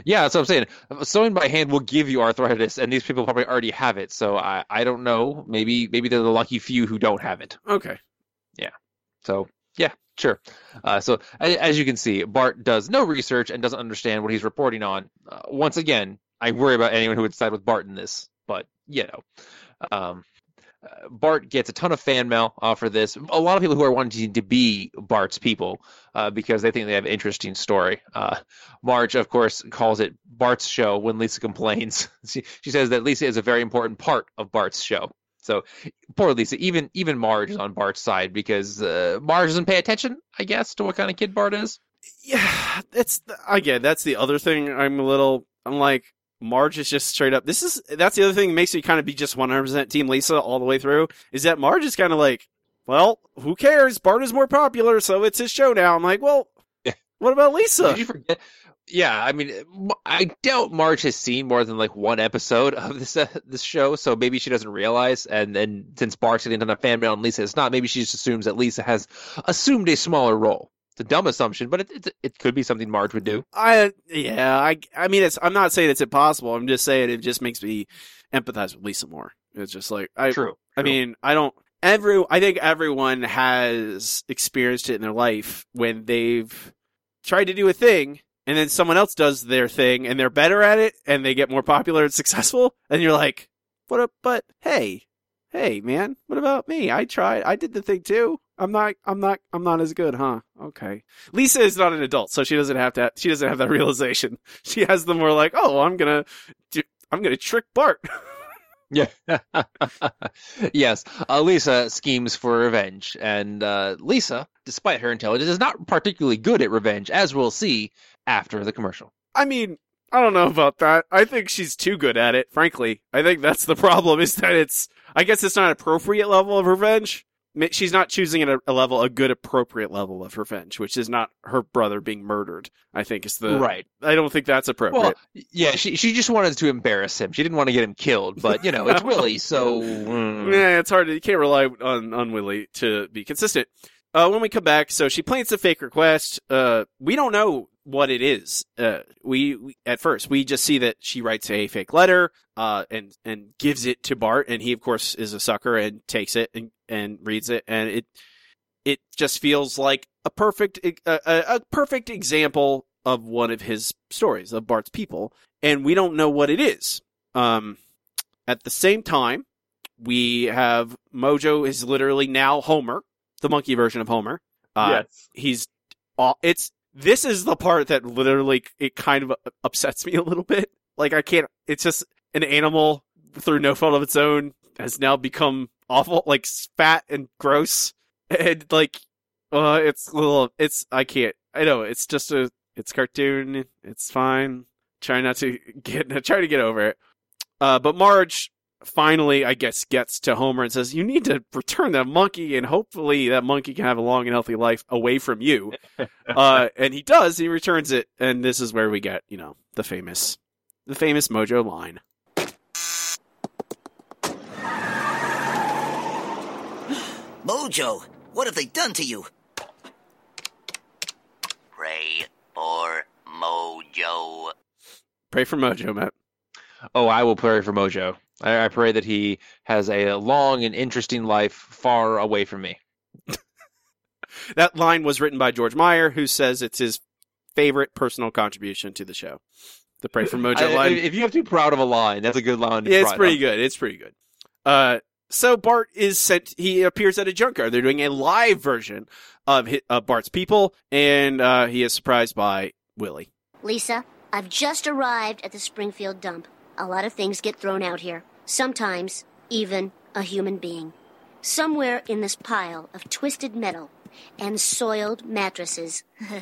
yeah. That's what I'm saying. Sewing by hand will give you arthritis, and these people probably already have it. So I I don't know. Maybe maybe they're the lucky few who don't have it. Okay. Yeah. So yeah, sure. Uh, so as you can see, Bart does no research and doesn't understand what he's reporting on. Uh, once again, I worry about anyone who would side with Bart in this, but you know, um, uh, Bart gets a ton of fan mail uh, for this. A lot of people who are wanting to be Bart's people uh, because they think they have an interesting story. Uh, Marge, of course, calls it Bart's show when Lisa complains. she, she says that Lisa is a very important part of Bart's show. So poor Lisa. Even even Marge is on Bart's side because uh, Marge doesn't pay attention, I guess, to what kind of kid Bart is. Yeah, that's again. That's the other thing. I'm a little. I'm like Marge is just straight up. This is that's the other thing that makes me kind of be just 100 percent Team Lisa all the way through. Is that Marge is kind of like, well, who cares? Bart is more popular, so it's his show now. I'm like, well, Yeah. what about Lisa? Did you forget? Yeah, I mean, I doubt Marge has seen more than like one episode of this uh, this show, so maybe she doesn't realize. And then since Bart's getting on a fan mail and Lisa is not, maybe she just assumes that Lisa has assumed a smaller role. It's a dumb assumption, but it it, it could be something Marge would do. I yeah, I I mean, it's. I'm not saying it's impossible. I'm just saying it just makes me empathize with Lisa more. It's just like I. True. I mean, I don't. Every I think everyone has experienced it in their life when they've tried to do a thing and then someone else does their thing and they're better at it and they get more popular and successful and you're like, what? A, but hey, hey, man, what about me? I tried. I did the thing too. I'm not. I'm not. I'm not as good, huh? Okay. Lisa is not an adult, so she doesn't have to. She doesn't have that realization. She has the more like, oh, I'm gonna. do- I'm gonna trick Bart. Yeah. yes. Uh, Lisa schemes for revenge, and uh, Lisa, despite her intelligence, is not particularly good at revenge, as we'll see after the commercial. I mean, I don't know about that. I think she's too good at it, frankly. I think that's the problem is that it's, I guess it's not an appropriate level of revenge. She's not choosing at a, a level, a good appropriate level of revenge, which is not her brother being murdered. I think is the, right. I don't think that's appropriate. Well, yeah, she she just wanted to embarrass him. She didn't want to get him killed, but you know, it's Willie, so mm. yeah, it's hard. to- You can't rely on, on Willie to be consistent. uh, when we come back, so she plants a fake request. Uh, we don't know what it is. Uh, we, we at first we just see that she writes a fake letter, uh, and and gives it to Bart, and he of course is a sucker and takes it and and reads it, and it it just feels like a perfect a, a, perfect example of one of his stories of Bart's people, and we don't know what it is. Um, at the same time, we have Mojo is literally now Homer, the monkey version of Homer. Uh, yes. he's aw- it's this is the part that literally it kind of upsets me a little bit. Like I can't. It's just an animal through no fault of its own has now become awful, like fat and gross, and like, uh, it's a little. It's I can't. I know it's just a. It's cartoon. It's fine. Try not to get. Try to get over it. Uh, but Marge finally, I guess, gets to Homer and says, "You need to return that monkey, and hopefully that monkey can have a long and healthy life away from you." uh, and he does. He returns it, and this is where we get, you know, the famous, the famous Mojo line. Mojo, what have they done to you? Pray for Mojo. Pray for Mojo, Matt. Oh, I will pray for Mojo. I, I pray that he has a long and interesting life far away from me. That line was written by George Meyer, who says it's his favorite personal contribution to the show. The Pray for Mojo I- line. If you have to be proud of a line, that's a good line. To yeah, it's pretty though. good. It's pretty good. Uh, so Bart is sent. He appears at a junkyard. They're doing a live version of hi uh, Bart's people, and uh, he is surprised by Willie. Lisa, I've just arrived at the Springfield dump. A lot of things get thrown out here. Sometimes, even a human being. Somewhere in this pile of twisted metal and soiled mattresses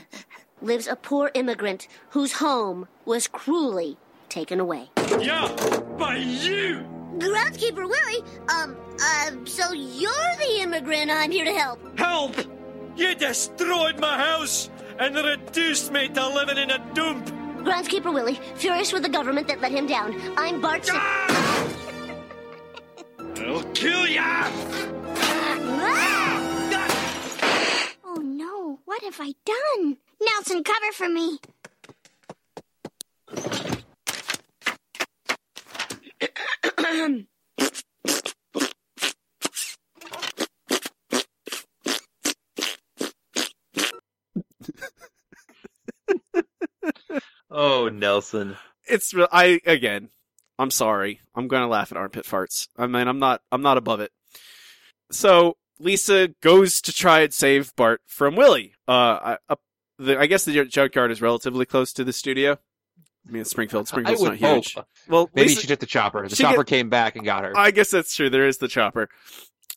lives a poor immigrant whose home was cruelly taken away. Yeah, by you! Groundskeeper Willie, um, uh, so you're the immigrant I'm here to help. Help! You destroyed my house and reduced me to living in a dump! Groundskeeper Willie, furious with the government that let him down. I'm Bart. Sim- I'll kill ya! Oh no, what have I done? Nelson, cover for me. Oh, Nelson. It's I again. I'm sorry. I'm gonna laugh at armpit farts. I mean, I'm not. I'm not above it. So Lisa goes to try and save Bart from Willie. Uh, I, up the, I guess the junkyard is relatively close to the studio. I mean, it's Springfield. Springfield's would not huge. hope. Well, Maybe Lisa- she took the chopper. The chopper get- came back and got her. I guess that's true. There is the chopper.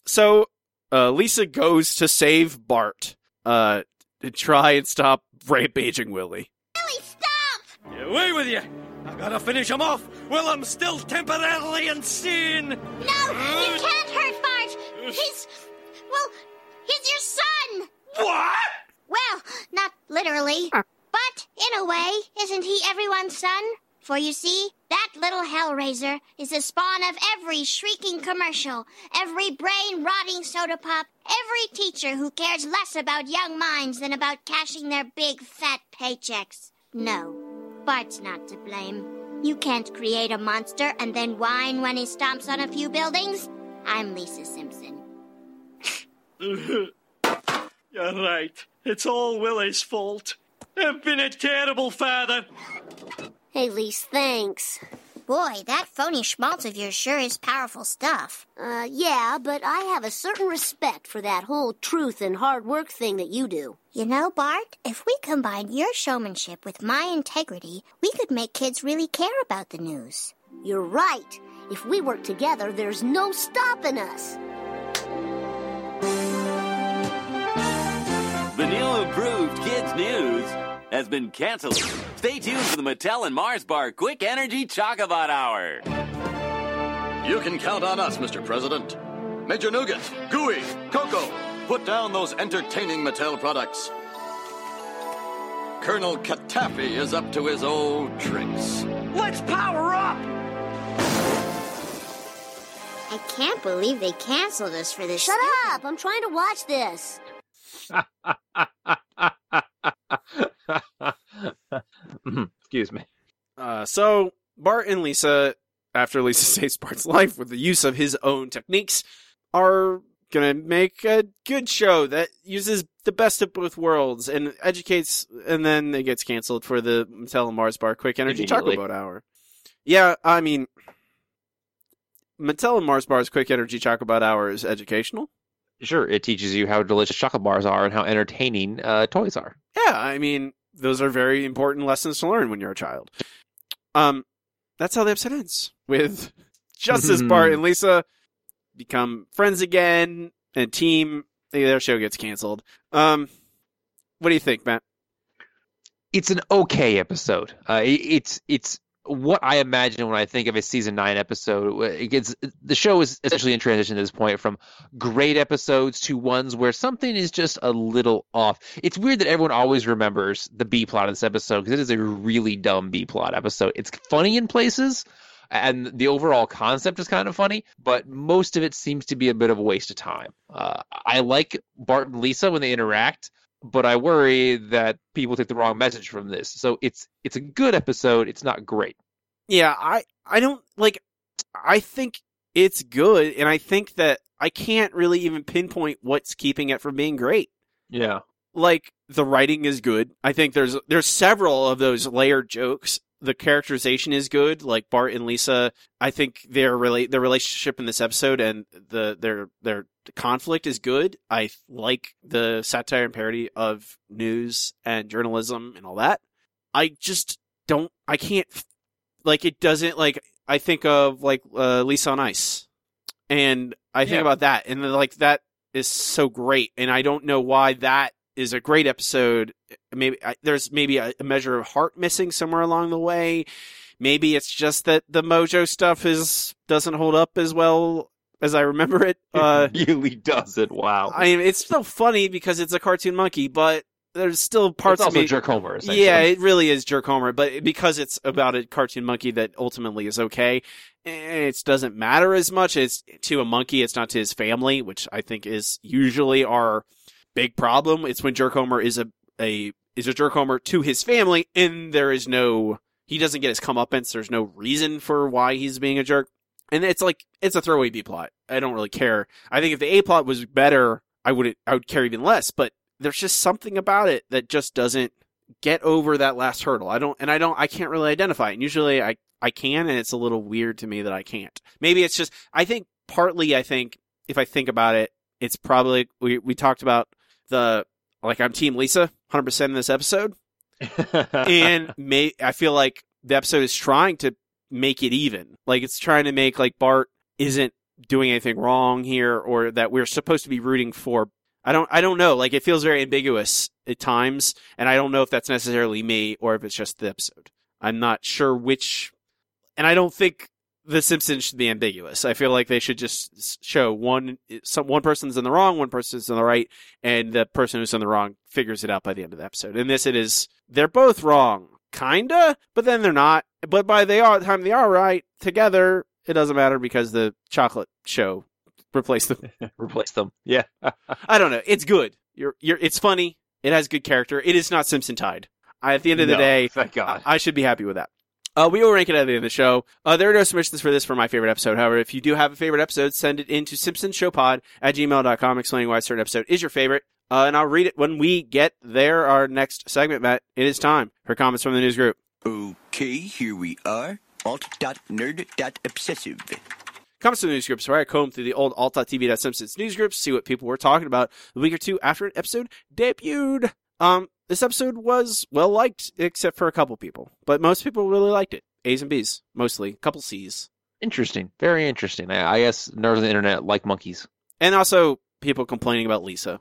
So uh, Lisa goes to save Bart. Uh, to try and stop rampaging Willie. Willie, stop! Get away with you! I gotta finish him off while I'm still temporarily insane! No, you can't hurt Bart. He's, well, he's your son. What? Well, not literally, but in a way, isn't he everyone's son? For you see, that little hellraiser is the spawn of every shrieking commercial, every brain rotting soda pop, every teacher who cares less about young minds than about cashing their big fat paychecks. No, Bart's not to blame. You can't create a monster and then whine when he stomps on a few buildings. I'm Lisa Simpson. You're right. It's all Willie's fault. I've been a terrible father. Hey, Lise, thanks. Boy, that phony schmaltz of yours sure is powerful stuff. Uh, yeah, but I have a certain respect for that whole truth and hard work thing that you do. You know, Bart, if we combined your showmanship with my integrity, we could make kids really care about the news. You're right. If we work together, there's no stopping us. The new improved Kids News has been canceled. Stay tuned for the Mattel and Mars Bar Quick Energy Chocobot Hour. You can count on us, Mr. President. Major Nougat, Gooey, Coco, put down those entertaining Mattel products. Colonel Katafi is up to his old tricks. Let's power up! I can't believe they canceled us for this. Shut up! I'm trying to watch this. Excuse me. Uh, so Bart and Lisa, after Lisa saves Bart's life with the use of his own techniques, are gonna make a good show that uses the best of both worlds and educates, and then it gets canceled for the Mattel and Mars Bar Quick Energy Immediately. Boat Hour. Yeah, I mean, Mattel and Mars Bar's Quick Energy Chocobot Hour is educational. Sure, it teaches you how delicious chocolate bars are and how entertaining uh, toys are. Yeah, I mean, those are very important lessons to learn when you're a child. Um, that's how the episode ends with Justice Bart and Lisa become friends again and team. Their show gets canceled. Um, what do you think, Matt? It's an okay episode. Uh, it- it's it's what I imagine when I think of a season nine episode. It gets the show is essentially in transition at this point from great episodes to ones where something is just a little off. It's weird that everyone always remembers the B plot of this episode because it is a really dumb B plot episode. It's funny in places. And the overall concept is kind of funny, but most of it seems to be a bit of a waste of time. Uh, I like Bart and Lisa when they interact, but I worry that people take the wrong message from this. So it's it's a good episode. It's not great. Yeah, I I don't like. I think it's good, and I think that I can't really even pinpoint what's keeping it from being great. Yeah. like the writing is good. I think there's there's several of those layered jokes. The characterization is good. Like Bart and Lisa, I think their relate their relationship in this episode and the their their conflict is good. I like the satire and parody of news and journalism and all that. I just don't. I can't. Like it doesn't like. I think of like uh, Lisa on Ice, and I think Yeah. about that, and like that is so great, and I don't know why that is a great episode. Maybe I, there's maybe a, a measure of heart missing somewhere along the way. Maybe it's just that the Mojo stuff is doesn't hold up as well as I remember it. Uh, it really doesn't. Wow. I mean, it's still funny because it's a cartoon monkey, but there's still parts It's also of me. Jerk Homer. Yeah, it really is jerk Homer, but because it's about a cartoon monkey that ultimately is okay, eh, it doesn't matter as much. It's to a monkey, it's not to his family, which I think is usually our big problem. It's when jerk Homer is a a is a jerk Homer to his family, and there is no he doesn't get his comeuppance. There's no reason for why he's being a jerk, and it's like it's a throwaway B plot. I don't really care. I think if the A plot was better, I would I would care even less. But there's just something about it that just doesn't get over that last hurdle. I don't, and I don't, I can't really identify it. And usually I, I can, and it's a little weird to me that I can't. Maybe it's just, I think partly, I think if I think about it, it's probably, we, we talked about the, like I'm team Lisa 100% in this episode. and may, I feel like the episode is trying to make it even. Like it's trying to make like Bart isn't doing anything wrong here or that we're supposed to be rooting for I don't I don't know. Like it feels very ambiguous at times, and I don't know if that's necessarily me or if it's just the episode. I'm not sure which and I don't think the Simpsons should be ambiguous. I feel like they should just show one some one person's in the wrong, one person's in the right, and the person who's in the wrong figures it out by the end of the episode. In this it is they're both wrong, kinda, but then they're not. But by the are- time they are right together, it doesn't matter because the chocolate show replaced them. Replace them. Yeah. I don't know. It's good. You're, you're, it's funny. It has good character. It is not Simpson Tide. I, at the end of the No, day, thank God. I, I should be happy with that. Uh, we will rank it at the end of the show. Uh, there are no submissions for this for my favorite episode. However, if you do have a favorite episode, send it in to simpsonshowpod at gmail.com explaining why a certain episode is your favorite. Uh, and I'll read it when we get there. Our next segment, Matt. It is time for comments from the news group. Okay, here we are. Alt.nerd.obsessive. Comments from the news groups where I comb through the old alt.tv.simpsons news groups, see what people were talking about a week or two after an episode debuted. Um, this episode was well liked, except for a couple people, but most people really liked it. A's and B's, mostly. Couple C's. Interesting. Very interesting. I, I guess nerds on the internet like monkeys. And also people complaining about Lisa.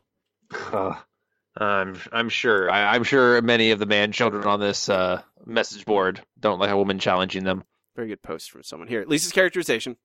I'm I'm sure. I, I'm sure many of the man children on this uh, message board don't like a woman challenging them. Very good post from someone here. Lisa's characterization.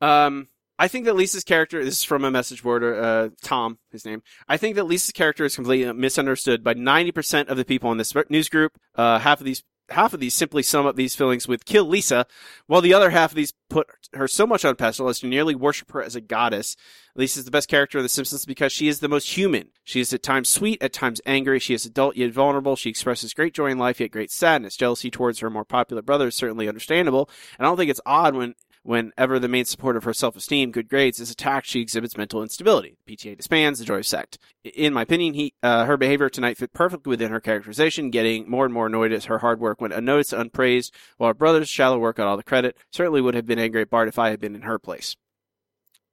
Um, I think that Lisa's character this is from a message board. Uh, Tom, his name. I think that Lisa's character is completely misunderstood by ninety percent of the people in this news group. Uh, half of these half of these simply sum up these feelings with kill Lisa, while the other half of these put her so much on pedestal as to nearly worship her as a goddess. Lisa's the best character of The Simpsons because she is the most human. She is at times sweet, at times angry. She is adult yet vulnerable. She expresses great joy in life yet great sadness. Jealousy towards her more popular brother is certainly understandable, and I don't think it's odd when Whenever the main support of her self-esteem, good grades, is attacked, she exhibits mental instability. The PTA disbands, the joy of sect. In my opinion, he, uh, her behavior tonight fit perfectly within her characterization, getting more and more annoyed as her hard work went unnoticed, unpraised, while her brother's shallow work got all the credit. Certainly would have been angry at Bart if I had been in her place.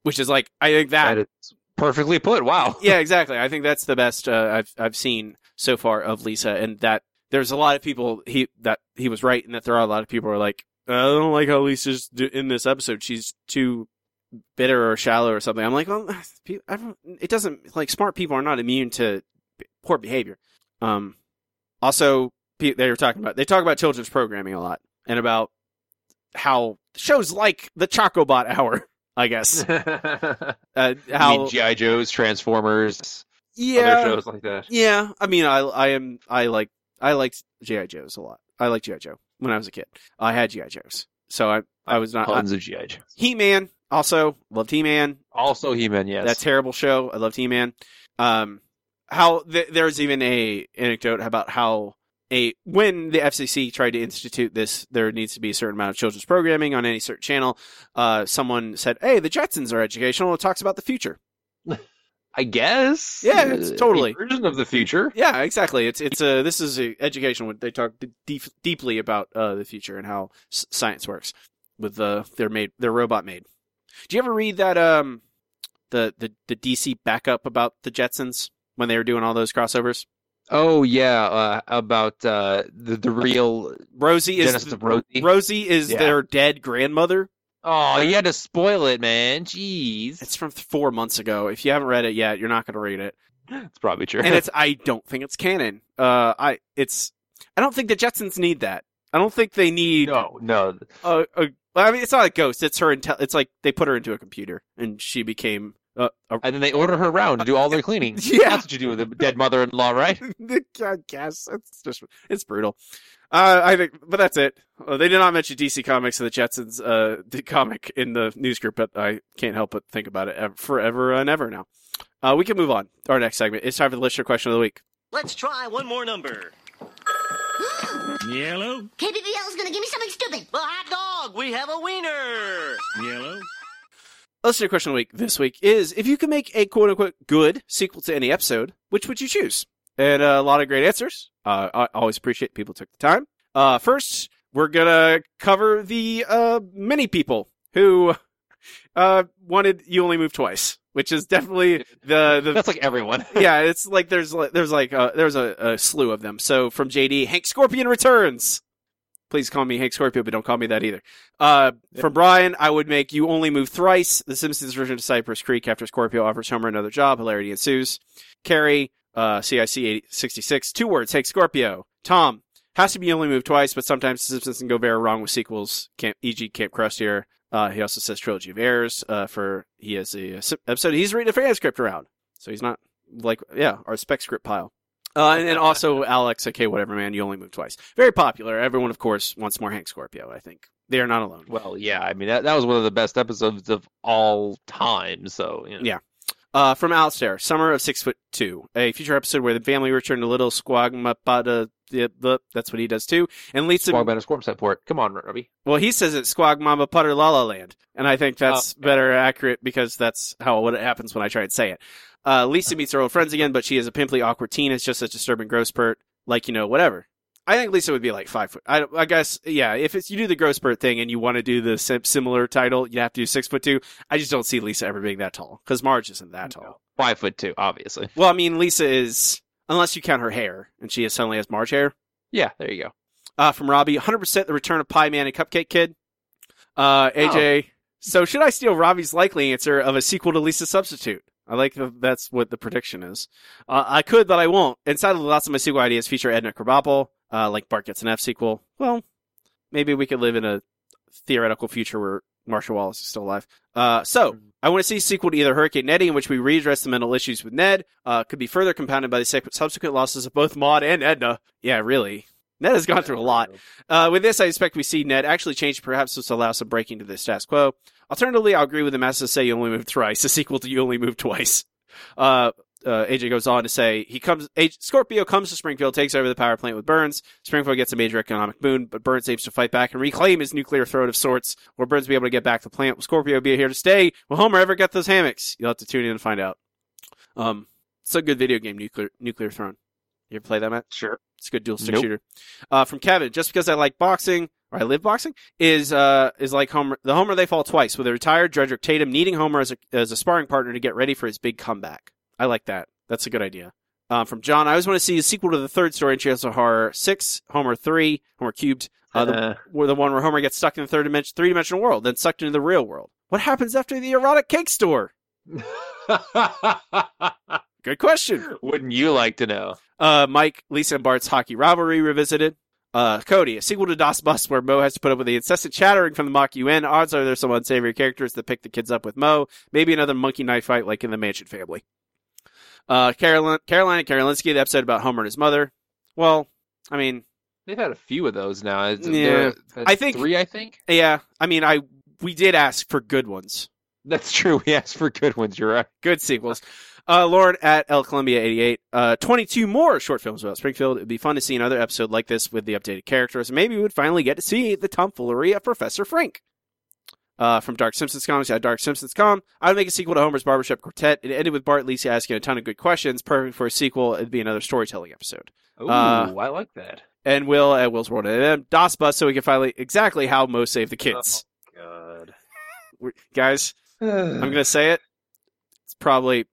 Which is like, I think that, That is perfectly put. Wow. yeah, exactly. I think that's the best uh, I've I've seen so far of Lisa, and that there's a lot of people he that he was right, and that there are a lot of people who are like, I don't like how Lisa's do- in this episode. She's too bitter or shallow or something. I'm like, well, it doesn't like smart people are not immune to poor behavior. Um, also, they were talking about they talk about children's programming a lot and about how shows like the Chocobot Hour, I guess, uh, how GI Joes, Transformers, yeah, other shows like that. yeah. I mean, I I am I like I liked GI Joes a lot. I liked GI Joe when I was a kid. I had GI Joes, so I I was not Tons of GI Joes. He Man also loved He Man. Also, He Man. Yes. That terrible show. I loved He Man. Um, how th- there's even a anecdote about how a when the FCC tried to institute this, there needs to be a certain amount of children's programming on any certain channel. Uh, someone said, "Hey, the Jetsons are educational. It talks about the future." I guess. Yeah, it's Uh, totally. a version of the future. Yeah, exactly. It's it's a this is a education. Where they talk deep, deeply about uh, the future and how s- science works with the their made their robot made. Do you ever read that um the the the DC backup about the Jetsons when they were doing all those crossovers? Oh yeah, uh, about uh, the the real Rosie is Genesis Rosie. Rosie is Yeah. their dead grandmother. Oh, you had to spoil it, man. Jeez, It's from four months ago. If you haven't read it yet, you're not going to read it. it's probably true. and it's I don't think it's canon. Uh, I it's I don't think the Jetsons need that. I don't think they need no, no. a, a I mean, it's not a ghost. It's her. Intel- it's like they put her into a computer, and she became uh, a. And then they order her around to do all their cleaning. Yeah. that's what you do with a dead mother-in-law, right? I guess it's just it's brutal. Uh, I think, but that's it. Uh, they did not mention DC Comics and the Jetsons, uh, the comic in the news group, but I can't help but think about it ever, forever and ever now. Uh, we can move on to our next segment. It's time for the listener question of the week. Let's try one more number. Yellow. KBBL is gonna give me something stupid. Well, hot dog. We have a wiener. Yellow. Listener question of the week this week is if you could make a quote unquote good sequel to any episode, which would you choose? And uh, a lot of great answers. Uh, I always appreciate people took the time. Uh, first, we're gonna cover the uh, many people who uh, wanted you only move twice, which is definitely the the That's like everyone. yeah, it's like there's like there's like uh, there's a, a slew of them. So from JD, Hank Scorpio returns. Please call me Hank Scorpio, but don't call me that either. Uh, from Brian, I would make you only move thrice. The Simpsons version of Cypress Creek after Scorpio offers Homer another job. Hilarity ensues. Carrie, uh, CIC 66, two words, Hank Scorpio. Tom, has to be only moved twice, but sometimes The Simpsons can go very wrong with sequels. Camp, e.g. Kamp Krustier. Uh, he also says Trilogy of Errors, uh, for, he has a, episode, he's reading a fan script around. So he's not like yeah, our spec script pile. Uh, and then also Alex, okay, whatever, man. You only move twice. Very popular. Everyone, of course, wants more Hank Scorpio. I think they are not alone. Well, yeah. I mean, that, that was one of the best episodes of all time. So you know. Yeah. Uh, from Alistair, summer of six foot two, a future episode where the family return to Little Squagmapada. That's what he does too, and Lisa. Squawk Banner Squirm Set Port. Come on, Robbie. Well, he says it's Squagmama Putter La La Land, and I think that's Oh, better accurate because that's how what it happens when I try and say it. Uh, Lisa meets her old friends again, but she is a pimply, awkward teen. It's just a disturbing gross spurt, like you know, whatever. I think Lisa would be like five foot. I, I guess, yeah. If it's you do the growth spurt thing and you want to do the sim- similar title, you have to do six foot two. I just don't see Lisa ever being that tall because Marge isn't that tall. Five foot two, obviously. Well, I mean, Lisa is unless you count her hair, and she suddenly has Marge hair. Yeah, there you go. Uh, from Robbie, 100% the return of Pie Man and Cupcake Kid. Uh, AJ, so should I steal Robbie's likely answer of a sequel to Lisa Substitute? I like that that's what the prediction is. Uh, I could, but I won't. And sadly, lots of my sequel ideas feature Edna Krabappel, uh, like Bart Gets an F sequel. Well, maybe we could live in a theoretical future where Marcia Wallace is still alive. Uh, so, I want to see a sequel to either Hurricane Neddy, in which we readdress the mental issues with Ned, uh, could be further compounded by the subsequent losses of both Maud and Edna. Yeah, really. Ned has gone through a lot. Uh, with this, I expect we see Ned actually change, perhaps this will allow some breaking to the status quo. Alternatively, I'll agree with the as to say you only move thrice, a sequel to You Only Move Twice. Uh, uh, AJ goes on to say he comes. A- Scorpio comes to Springfield, takes over the power plant with Burns. Springfield gets a major economic boon, but Burns aims to fight back and reclaim his nuclear throne of sorts. Will Burns be able to get back the plant? Will Scorpio be here to stay? Will Homer ever get those hammocks? You'll have to tune in and find out. Um, it's a good video game, Nuclear Nuclear Throne. You ever play that, Matt? Sure. It's a good dual stick Nope. shooter. Uh, from Kevin, just because I like boxing or I live boxing is uh is like Homer. The Homer they fall twice with a retired Drederick Tatum needing Homer as a as a sparring partner to get ready for his big comeback. I like that. That's a good idea. Um, from John, I always want to see a sequel to the third story in Chance of Horror six, Homer three, Homer cubed. Uh, the, Uh. where the one where Homer gets stuck in the third dimension, three dimensional world, then sucked into the real world. What happens after the erotic cake store? Good question. Wouldn't you like to know? Uh, Mike, Lisa, and Bart's hockey rivalry revisited. Uh, Cody, a sequel to Das Bus where Moe has to put up with the incessant chattering from the mock UN. Odds are there's some unsavory characters that pick the kids up with Moe. Maybe another monkey knife fight like in the Mansion family. Uh, Carolyn, Caroline and Karolinsky, the episode about Homer and his mother. Well, I mean, They've had a few of those now. Yeah. I think- three. I think yeah, I mean, I, we did ask for good ones. that's true. We asked for good ones. You're right. Good sequels. Uh, Lauren at El Columbia 88. Uh, 22 more short films about Springfield. It'd be fun to see another episode like this with the updated characters. Maybe we would finally get to see the tomfoolery of Professor Frink. Uh, from Dark Simpsons comics at Dark Simpsons com. I would make a sequel to Homer's Barbershop Quartet. It ended with Bart and Lisa asking a ton of good questions. Perfect for a sequel. It'd be another storytelling episode. Ooh, Uh, I like that. And Will at Will's World. And then Das Bus so we can finally exactly how Moe saved the kids. God. We're- Guys, I'm gonna say it. It's probably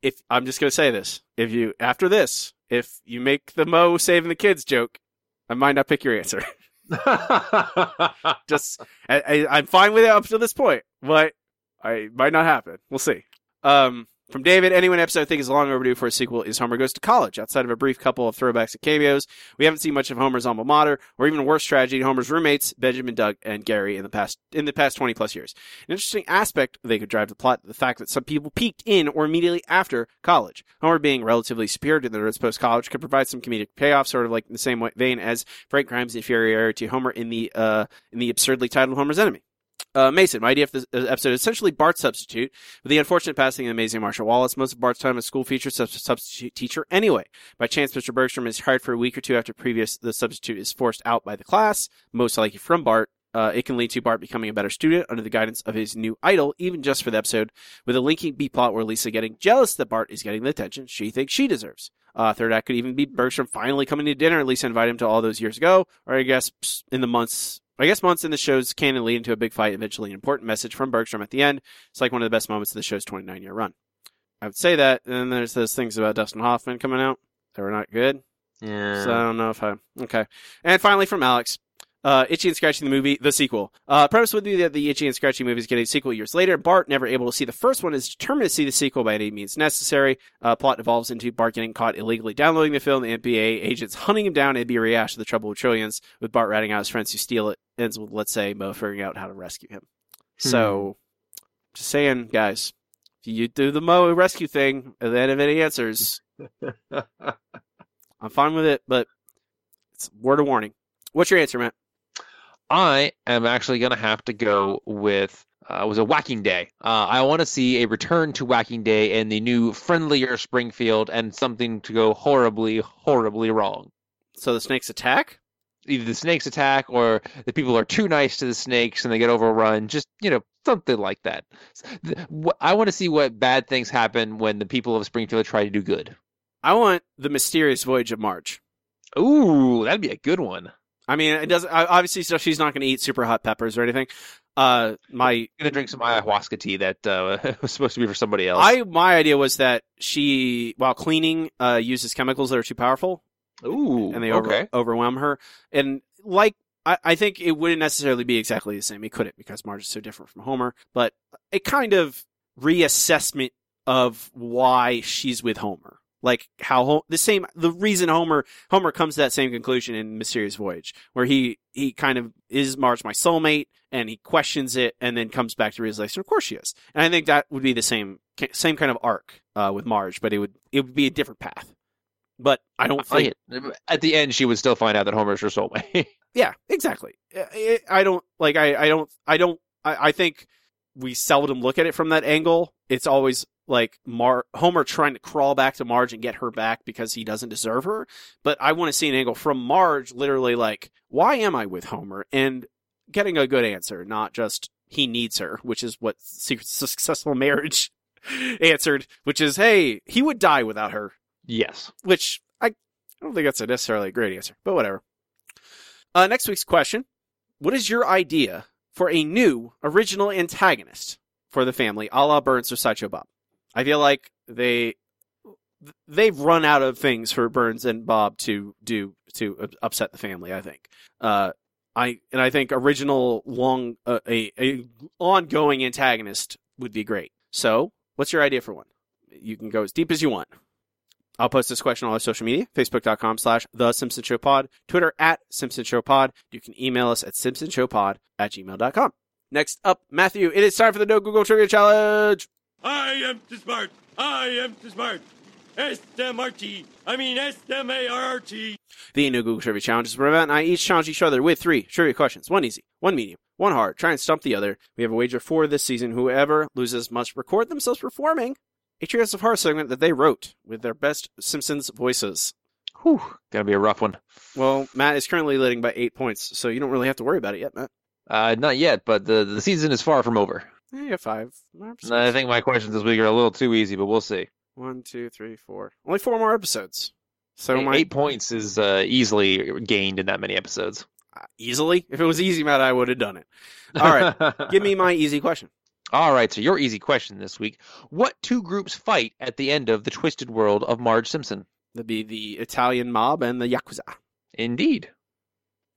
if I'm just gonna say this. If you after this, if you make the Moe saving the kids joke, I might not pick your answer. just I, I'm fine with it up to this point, but I might not happen. We'll see. Um, from David, anyone episode I think is long overdue for a sequel is Homer Goes to College. Outside of a brief couple of throwbacks and cameos, we haven't seen much of Homer's alma mater, or even worse tragedy, Homer's roommates, Benjamin, Doug, and Gary in the past in the past twenty plus years. An interesting aspect they could drive the plot the fact that some people peaked in or immediately after college. Homer being relatively superior to the nerds post college could provide some comedic payoff, sort of like in the same vein as Frank Grimes' inferiority to Homer in the uh in the absurdly titled Homer's Enemy. Uh, Mason, my idea for this uh, episode is essentially Bart's substitute. With the unfortunate passing of amazing Marcia Wallace, most of Bart's time at school features such a substitute teacher anyway. By chance, Mr. Bergstrom is hired for a week or two after previous the substitute is forced out by the class, most likely from Bart. Uh, it can lead to Bart becoming a better student under the guidance of his new idol, even just for the episode, with a linking B plot where Lisa getting jealous that Bart is getting the attention she thinks she deserves. Uh, third act could even be Bergstrom finally coming to dinner. Lisa invited him to all those years ago, or I guess in the months I guess months in the show's canon lead into a big fight, eventually an important message from Bergstrom at the end. It's like one of the best moments of the show's 29 year run. I would say that, and then there's those things about Dustin Hoffman coming out that were not good. Yeah. So I don't know if I. Okay. And finally from Alex. Uh, Itchy and Scratchy the movie, the sequel. Uh, premise would be that the Itchy and Scratchy movie is getting a sequel years later. Bart, never able to see the first one, is determined to see the sequel by any means necessary. Uh, plot evolves into Bart getting caught illegally downloading the film, the NBA agents hunting him down, and be rehash of the trouble with trillions, with Bart ratting out his friends who steal it, ends with, let's say, Moe figuring out how to rescue him. So, just saying, guys, if you do the Moe rescue thing, and then have any answers, I'm fine with it, but it's word of warning. What's your answer, Matt? I am actually going to have to go with uh, was a Whacking Day. Uh, I want to see a return to Whacking Day and the new friendlier Springfield and something to go horribly, horribly wrong. So the snakes attack? Either the snakes attack or the people are too nice to the snakes and they get overrun. Just, you know, something like that. I want to see what bad things happen when the people of Springfield try to do good. I want the mysterious voyage of Marge. Ooh, that'd be a good one. I mean, it doesn't. Obviously, so she's not going to eat super hot peppers or anything. Uh, my gonna drink some ayahuasca tea that uh, was supposed to be for somebody else. I my idea was that she, while cleaning, uh, uses chemicals that are too powerful. Ooh, and they over, okay. overwhelm her. And like, I, I think it wouldn't necessarily be exactly the same. It couldn't because Marge is so different from Homer. But a kind of reassessment of why she's with Homer. Like how the same the reason Homer Homer comes to that same conclusion in Mysterious Voyage, where he he kind of is Marge my soulmate, and he questions it, and then comes back to realization. Of course she is, and I think that would be the same same kind of arc uh, with Marge, but it would it would be a different path. But I don't think. at the end she would still find out that Homer's her soulmate. Yeah, exactly. I, don't like. I, I don't. I don't. I, I think we seldom look at it from that angle. It's always like Mar Homer trying to crawl back to Marge and get her back because he doesn't deserve her. But I want to see an angle from Marge, literally like, why am I with Homer? And getting a good answer, not just he needs her, which is what Secret Successful Marriage answered, which is, hey, he would die without her. Yes. Which I, don't think that's a necessarily a great answer, but whatever. Uh, next week's question: What is your idea for a new original antagonist for the family, a la Burns or Sideshow Bob? I feel like they they've run out of things for Burns and Bob to do to upset the family. I think. Uh, I and I think original long uh, a a ongoing antagonist would be great. So, what's your idea for one? You can go as deep as you want. I'll post this question on our social media, facebook.com slash The Simpson Show Pod, Twitter at Simpson Show Pod. You can email us at simpsonshowpod at gmail.com. Next up, Matthew, it is time for the No Google Trivia Challenge. I am too smart. I am too smart. S-M-R-T. I mean S-M-A-R-R-T. The No Google Trivia Challenge is where Matt and I each challenge each other with three trivia questions. One easy, one medium, one hard. Try and stump the other. We have a wager for this season. Whoever loses must record themselves performing a Treehouse of Horror segment that they wrote with their best Simpsons voices. Whew, gonna be a rough one. Well, Matt is currently leading by eight points, so you don't really have to worry about it yet, Matt. Uh, not yet, but the the season is far from over. You got five. I think my questions this week are a little too easy, but we'll see. One, two, three, four. Only four more episodes. So eight, my eight points is uh, easily gained in that many episodes. easily. If it was easy, Matt, I would have done it. All right, give me my easy question. All right, so your easy question this week: What two groups fight at the end of the Twisted World of Marge Simpson? That'd be the Italian mob and the yakuza. Indeed.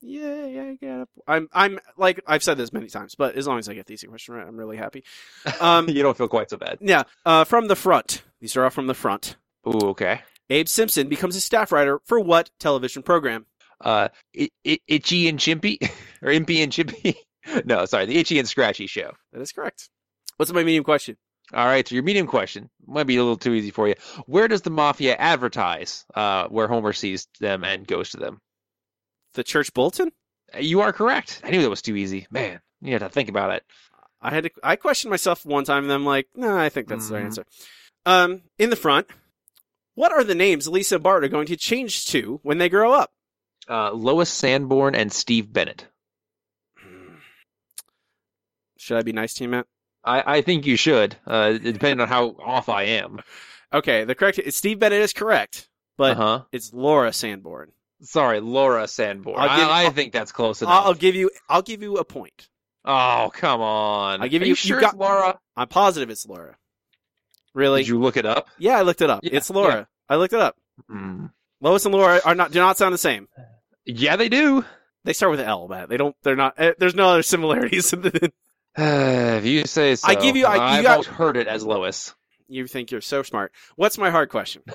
Yeah, yeah, I get it. I'm, I'm like I've said this many times, but as long as I get the easy question right, I'm really happy. Um, you don't feel quite so bad. yeah. Uh, from the front. These are all from the front. Ooh, okay. Abe Simpson becomes a staff writer for what television program? Uh, I- I- Itchy and Chimpy, or Impy and Chimpy? no, sorry, the Itchy and Scratchy show. That is correct. What's my medium question? All right, so your medium question might be a little too easy for you. Where does the mafia advertise uh, where Homer sees them and goes to them? The church bulletin. You are correct. I knew that was too easy. Man, you had to think about it. I had to. I questioned myself one time, and I'm like, no, I think that's the right Mhm. answer. Um, in the front, what are the names Lisa and Bart are going to change to when they grow up? Uh, Lois Sanborn and Steve Bennett. Should I be nice to you, Matt? I, I think you should, uh, depending on how off I am. Okay, the correct Steve Bennett is correct, but Uh-huh. it's Laura Sanborn. Sorry, Laura Sanborn. I'll give- I, I I'll- think that's close enough. I'll give you. I'll give you a point. Oh, come on. I give Are you. you sure got it's Laura? I'm positive it's Laura. Really? Did you look it up? Yeah, I looked it up. Yeah, it's Laura. I looked it up. Mm. Lois and Laura are not do not sound the same. Yeah, they do. They start with L, Matt. They don't. They're not. eh, There's no other similarities. if you say so. I give you- I- you I've got- always heard it as Lois. you think you're so smart. What's my hard question?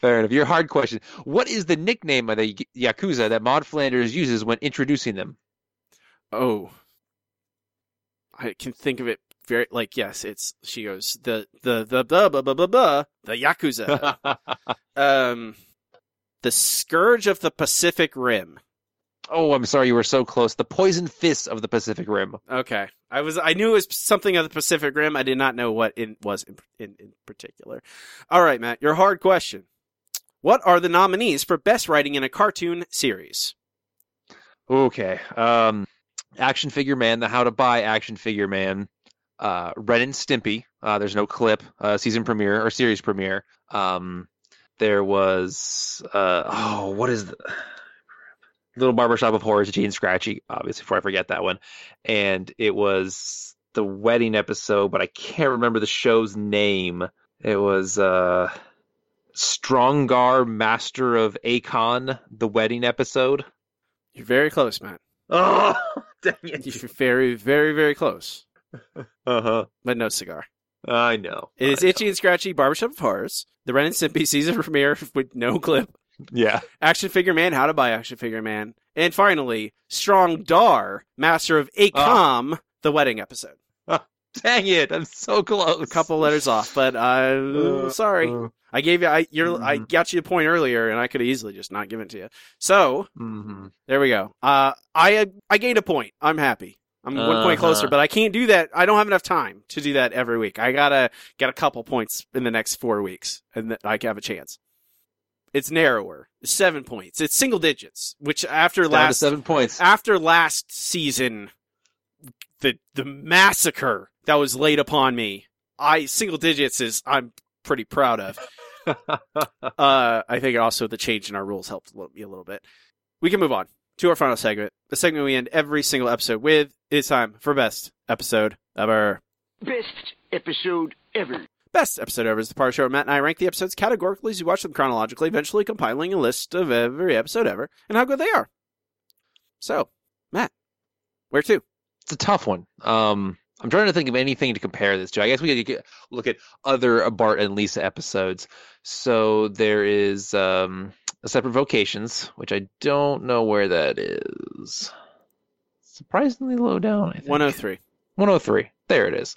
Fair enough. Your hard question. What is the nickname of the Yakuza that Maude Flanders uses when introducing them? Oh, I can think of it very like yes. It's she goes the the the the blah blah blah blah the yakuza. um, the scourge of the Pacific Rim. Oh, I'm sorry, you were so close. The Poison Fists of the Pacific Rim. Okay, I was I knew it was something of the Pacific Rim. I did not know what it was in in, in particular. All right, Matt, your hard question. What are the nominees for best writing in a cartoon series? Okay. Um, Action Figure Man, the How to Buy Action Figure Man, uh, Ren and Stimpy. Uh, there's no clip, uh, season premiere or series premiere. Um, there was uh, oh, what is the Little Barbershop of Horrors, Gene Scratchy, obviously, before I forget that one. And it was the wedding episode, but I can't remember the show's name. It was uh, Strondar, Master of Akom, the wedding episode. You're very close, Matt. Oh, dang it. You're very, very, very close, Uh huh. but no cigar. I know. It is Itchy and Scratchy Barbershop of Horrors, the Ren and Stimpy season premiere with no clip, Yeah. Action Figure Man, How to Buy Action Figure Man, and finally, Strong Dar, Master of Acom, the wedding episode. Dang it! I'm so close. A couple letters off, but I'm Uh, sorry. uh. I gave you. I you're. I got you a point earlier, and I could easily just not give it to you. So Mm-hmm. there we go. Uh, I I gained a point. I'm happy. I'm one point closer, Uh-huh. but I can't do that. I don't have enough time to do that every week. I gotta get a couple points in the next four weeks, and th- I can have a chance. It's narrower. Seven points. It's single digits, which after Down last seven points. after last season, the the massacre that was laid upon me, I single digits is I'm pretty proud of. uh, I think also the change in our rules helped a little- me a little bit. We can move on to our final segment, the segment we end every single episode with. It's time for best episode ever. Best episode ever. Best episode ever is the part of the show where Matt and I rank the episodes categorically as we watch them chronologically, eventually compiling a list of every episode ever and how good they are. So, Matt, where to? It's a tough one. Um, I'm trying to think of anything to compare this to. I guess we could look at other Bart and Lisa episodes. So there is um, a separate vocations, which I don't know where that is. Surprisingly low down. I think. 103. 103. There it is.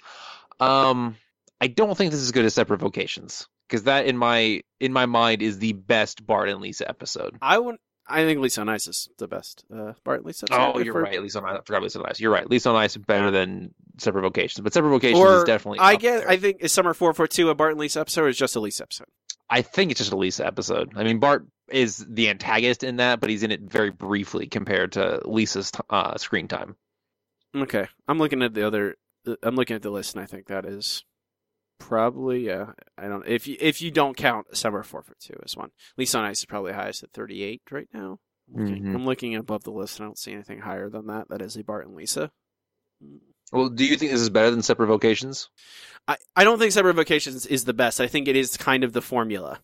Um, I don't think this is good as separate vocations because that in my in my mind is the best Bart and Lisa episode. I would. I think Lisa on Ice is the best. Uh, Bart and Lisa. Oh, you're right. Lisa on Ice. I forgot Lisa on Ice. You're right. Lisa on Ice is better than separate vocations, but separate vocations Or is definitely. I get. there. I think is Summer Four Four Two a Bart and Lisa episode or is just a Lisa episode? I think it's just a Lisa episode. I mean, Bart is the antagonist in that, but he's in it very briefly compared to Lisa's uh, screen time. Okay, I'm looking at the other. uh, I'm looking at the list, and I think that is probably yeah. I don't if you if you don't count Summer Four Four Two as one. Lisa on Ice is probably highest at 38 right now. I'm looking, Mhm. I'm looking above the list, and I don't see anything higher than that. That is a Bart and Lisa. Well, do you think this is better than separate vocations? I, I don't think Separate Vocations is the best. I think it is kind of the formula.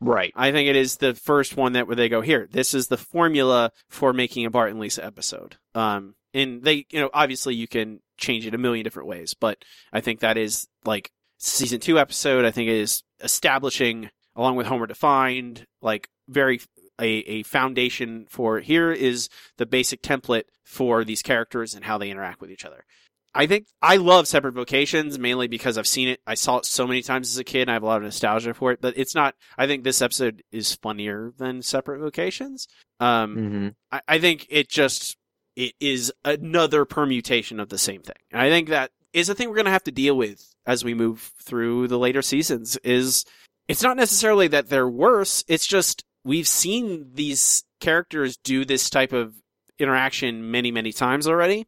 Right. I think it is the first one that where they go here. This is the formula for making a Bart and Lisa episode. Um, and they, you know, obviously you can change it a million different ways, but I think that is like season two episode. I think is establishing along with Homer defined, like very a, a foundation for here is the basic template for these characters and how they interact with each other. I think I love separate vocations mainly because I've seen it. I saw it so many times as a kid. And I have a lot of nostalgia for it, but it's not. I think this episode is funnier than separate vocations. Um, Mm-hmm. I, I think it just it is another permutation of the same thing. And I think that is a thing we're going to have to deal with as we move through the later seasons. Is it's not necessarily that they're worse. It's just we've seen these characters do this type of interaction many, many times already.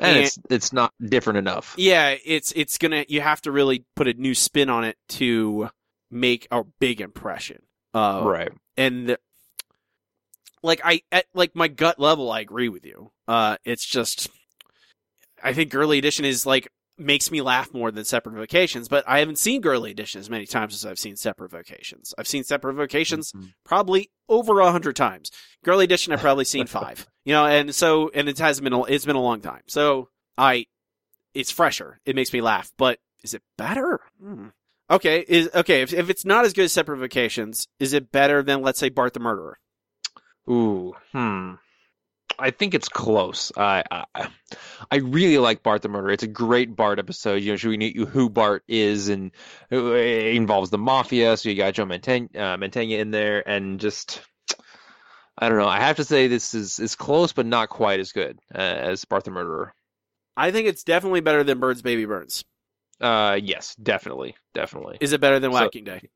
And it's it's not different enough. Yeah, it's it's gonna. You have to really put a new spin on it to make a big impression. Uh, Right. And like I at like my gut level, I agree with you. Uh, it's just I think Girly Edition is like makes me laugh more than Separate Vocations, but I haven't seen Girly Edition as many times as I've seen Separate Vocations. I've seen Separate Vocations probably over a hundred times. Girly Edition I've probably seen five. You know, and so and it has been a, it's been a long time. So I it's fresher. It makes me laugh. But is it better? Hmm. Okay, is okay. If if it's not as good as Separate Vocations, is it better than let's say Bart the Murderer? Ooh, hmm. I think it's close. I, I I really like Bart the Murderer. It's a great Bart episode. You know, showing you who Bart is, and it involves the mafia. So you got Joe Mantegna, uh, Mantegna in there, and just I don't know. I have to say this is is close, but not quite as good uh, as Bart the Murderer. I think it's definitely better than Burns Baby Burns. Uh, yes, definitely, definitely. Is it better than So- Whacking Day?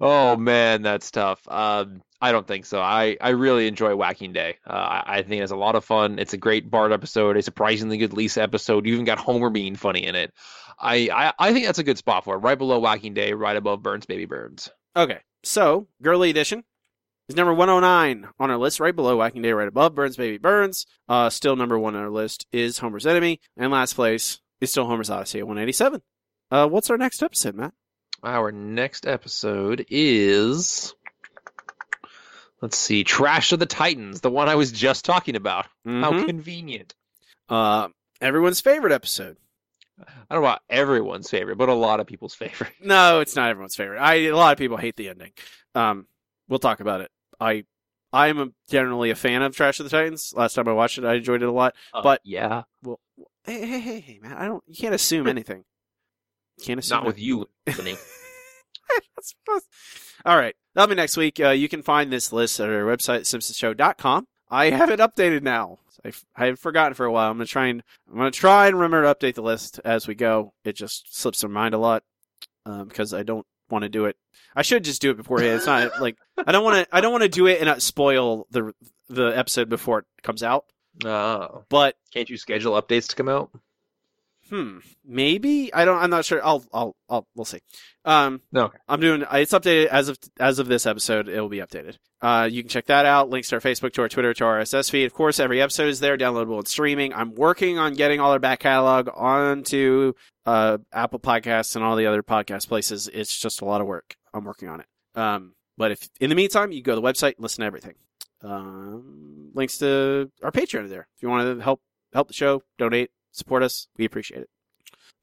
Oh man, that's tough. Um, I don't think so. I, I really enjoy Whacking Day. Uh, I, I think it's a lot of fun. It's a great Bart episode, a surprisingly good Lisa episode. You even got Homer being funny in it. I, I, I think that's a good spot for it. Right below Whacking Day, right above Burns Baby Burns. Okay, so Girly Edition is number 109 on our list, right below Whacking Day, right above Burns Baby Burns. Uh, still number one on our list is Homer's Enemy, and last place is still Homer's Odyssey at 187. Uh, what's our next episode, Matt? Our next episode is let's see, Trash of the Titans, the one I was just talking about. How Mhm. convenient. Uh, everyone's favorite episode. I don't know about everyone's favorite, but a lot of people's favorite. No, it's not everyone's favorite. I a lot of people hate the ending. Um, we'll talk about it. I I am a, generally a fan of Trash of the Titans. Last time I watched it, I enjoyed it a lot. Uh, but yeah, well, hey, hey, hey, hey, man, I don't. You can't assume anything. Can't Not with you, Anthony. All right. That'll be next week. Uh, you can find this list at our website, simpsonshow.com. I have it updated now. I've, I've forgotten for a while. I'm gonna try and I'm gonna try and remember to update the list as we go. It just slips my mind a lot um, because I don't want to do it. I should just do it beforehand. It's not like I don't want to. I don't want to do it and not spoil the the episode before it comes out. Oh, But can't you schedule updates to come out? Hmm. Maybe I don't. I'm not sure. I'll. I'll. I'll. We'll see. Um. No. I'm doing. It's updated as of as of this episode. It will be updated. Uh. You can check that out. Links to our Facebook, to our Twitter, to our RSS feed. Of course, every episode is there, downloadable and streaming. I'm working on getting all our back catalog onto uh Apple Podcasts and all the other podcast places. It's just a lot of work. I'm working on it. Um. But if in the meantime, you go to the website, listen to everything. Um. Links to our Patreon are there. If you want to help help the show, donate, support us, we appreciate it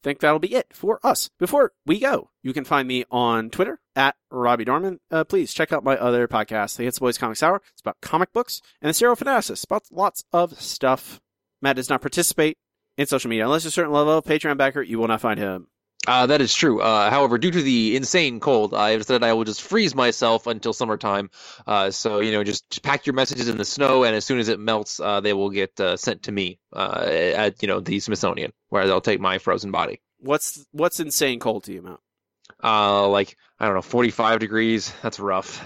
I think that'll be it for us. Before we go, you can find me on Twitter at Robbie Dorman. Uh, please check out my other podcast, The Hits Boys Comics Hour. It's about comic books and the Serial Fanaticist, about lots of stuff. Matt does not participate in social media unless you're a certain level of Patreon backer. You will not find him. Uh, that is true. Uh, however, due to the insane cold, I have said I will just freeze myself until summertime. Uh, so you know, just, just pack your messages in the snow, and as soon as it melts, uh, they will get uh, sent to me uh, at you know the Smithsonian, where they'll take my frozen body. What's what's insane cold to you, Matt? Uh, like I don't know, forty-five degrees. That's rough.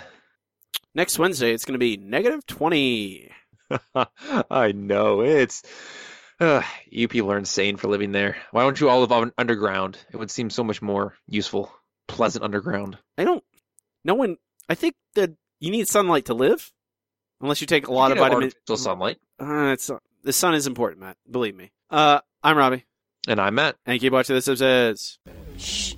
Next Wednesday, it's going to be negative twenty. I know it's. Uh, you people are insane for living there. Why don't you all live on underground? It would seem so much more useful, pleasant underground. I don't. No one. I think that you need sunlight to live, unless you take a lot You of vitamin. artificial sunlight. Uh, it's the sun is important, Matt. Believe me. Uh, I'm Robbie, And I'm Matt. and keep watching this episode. Shh.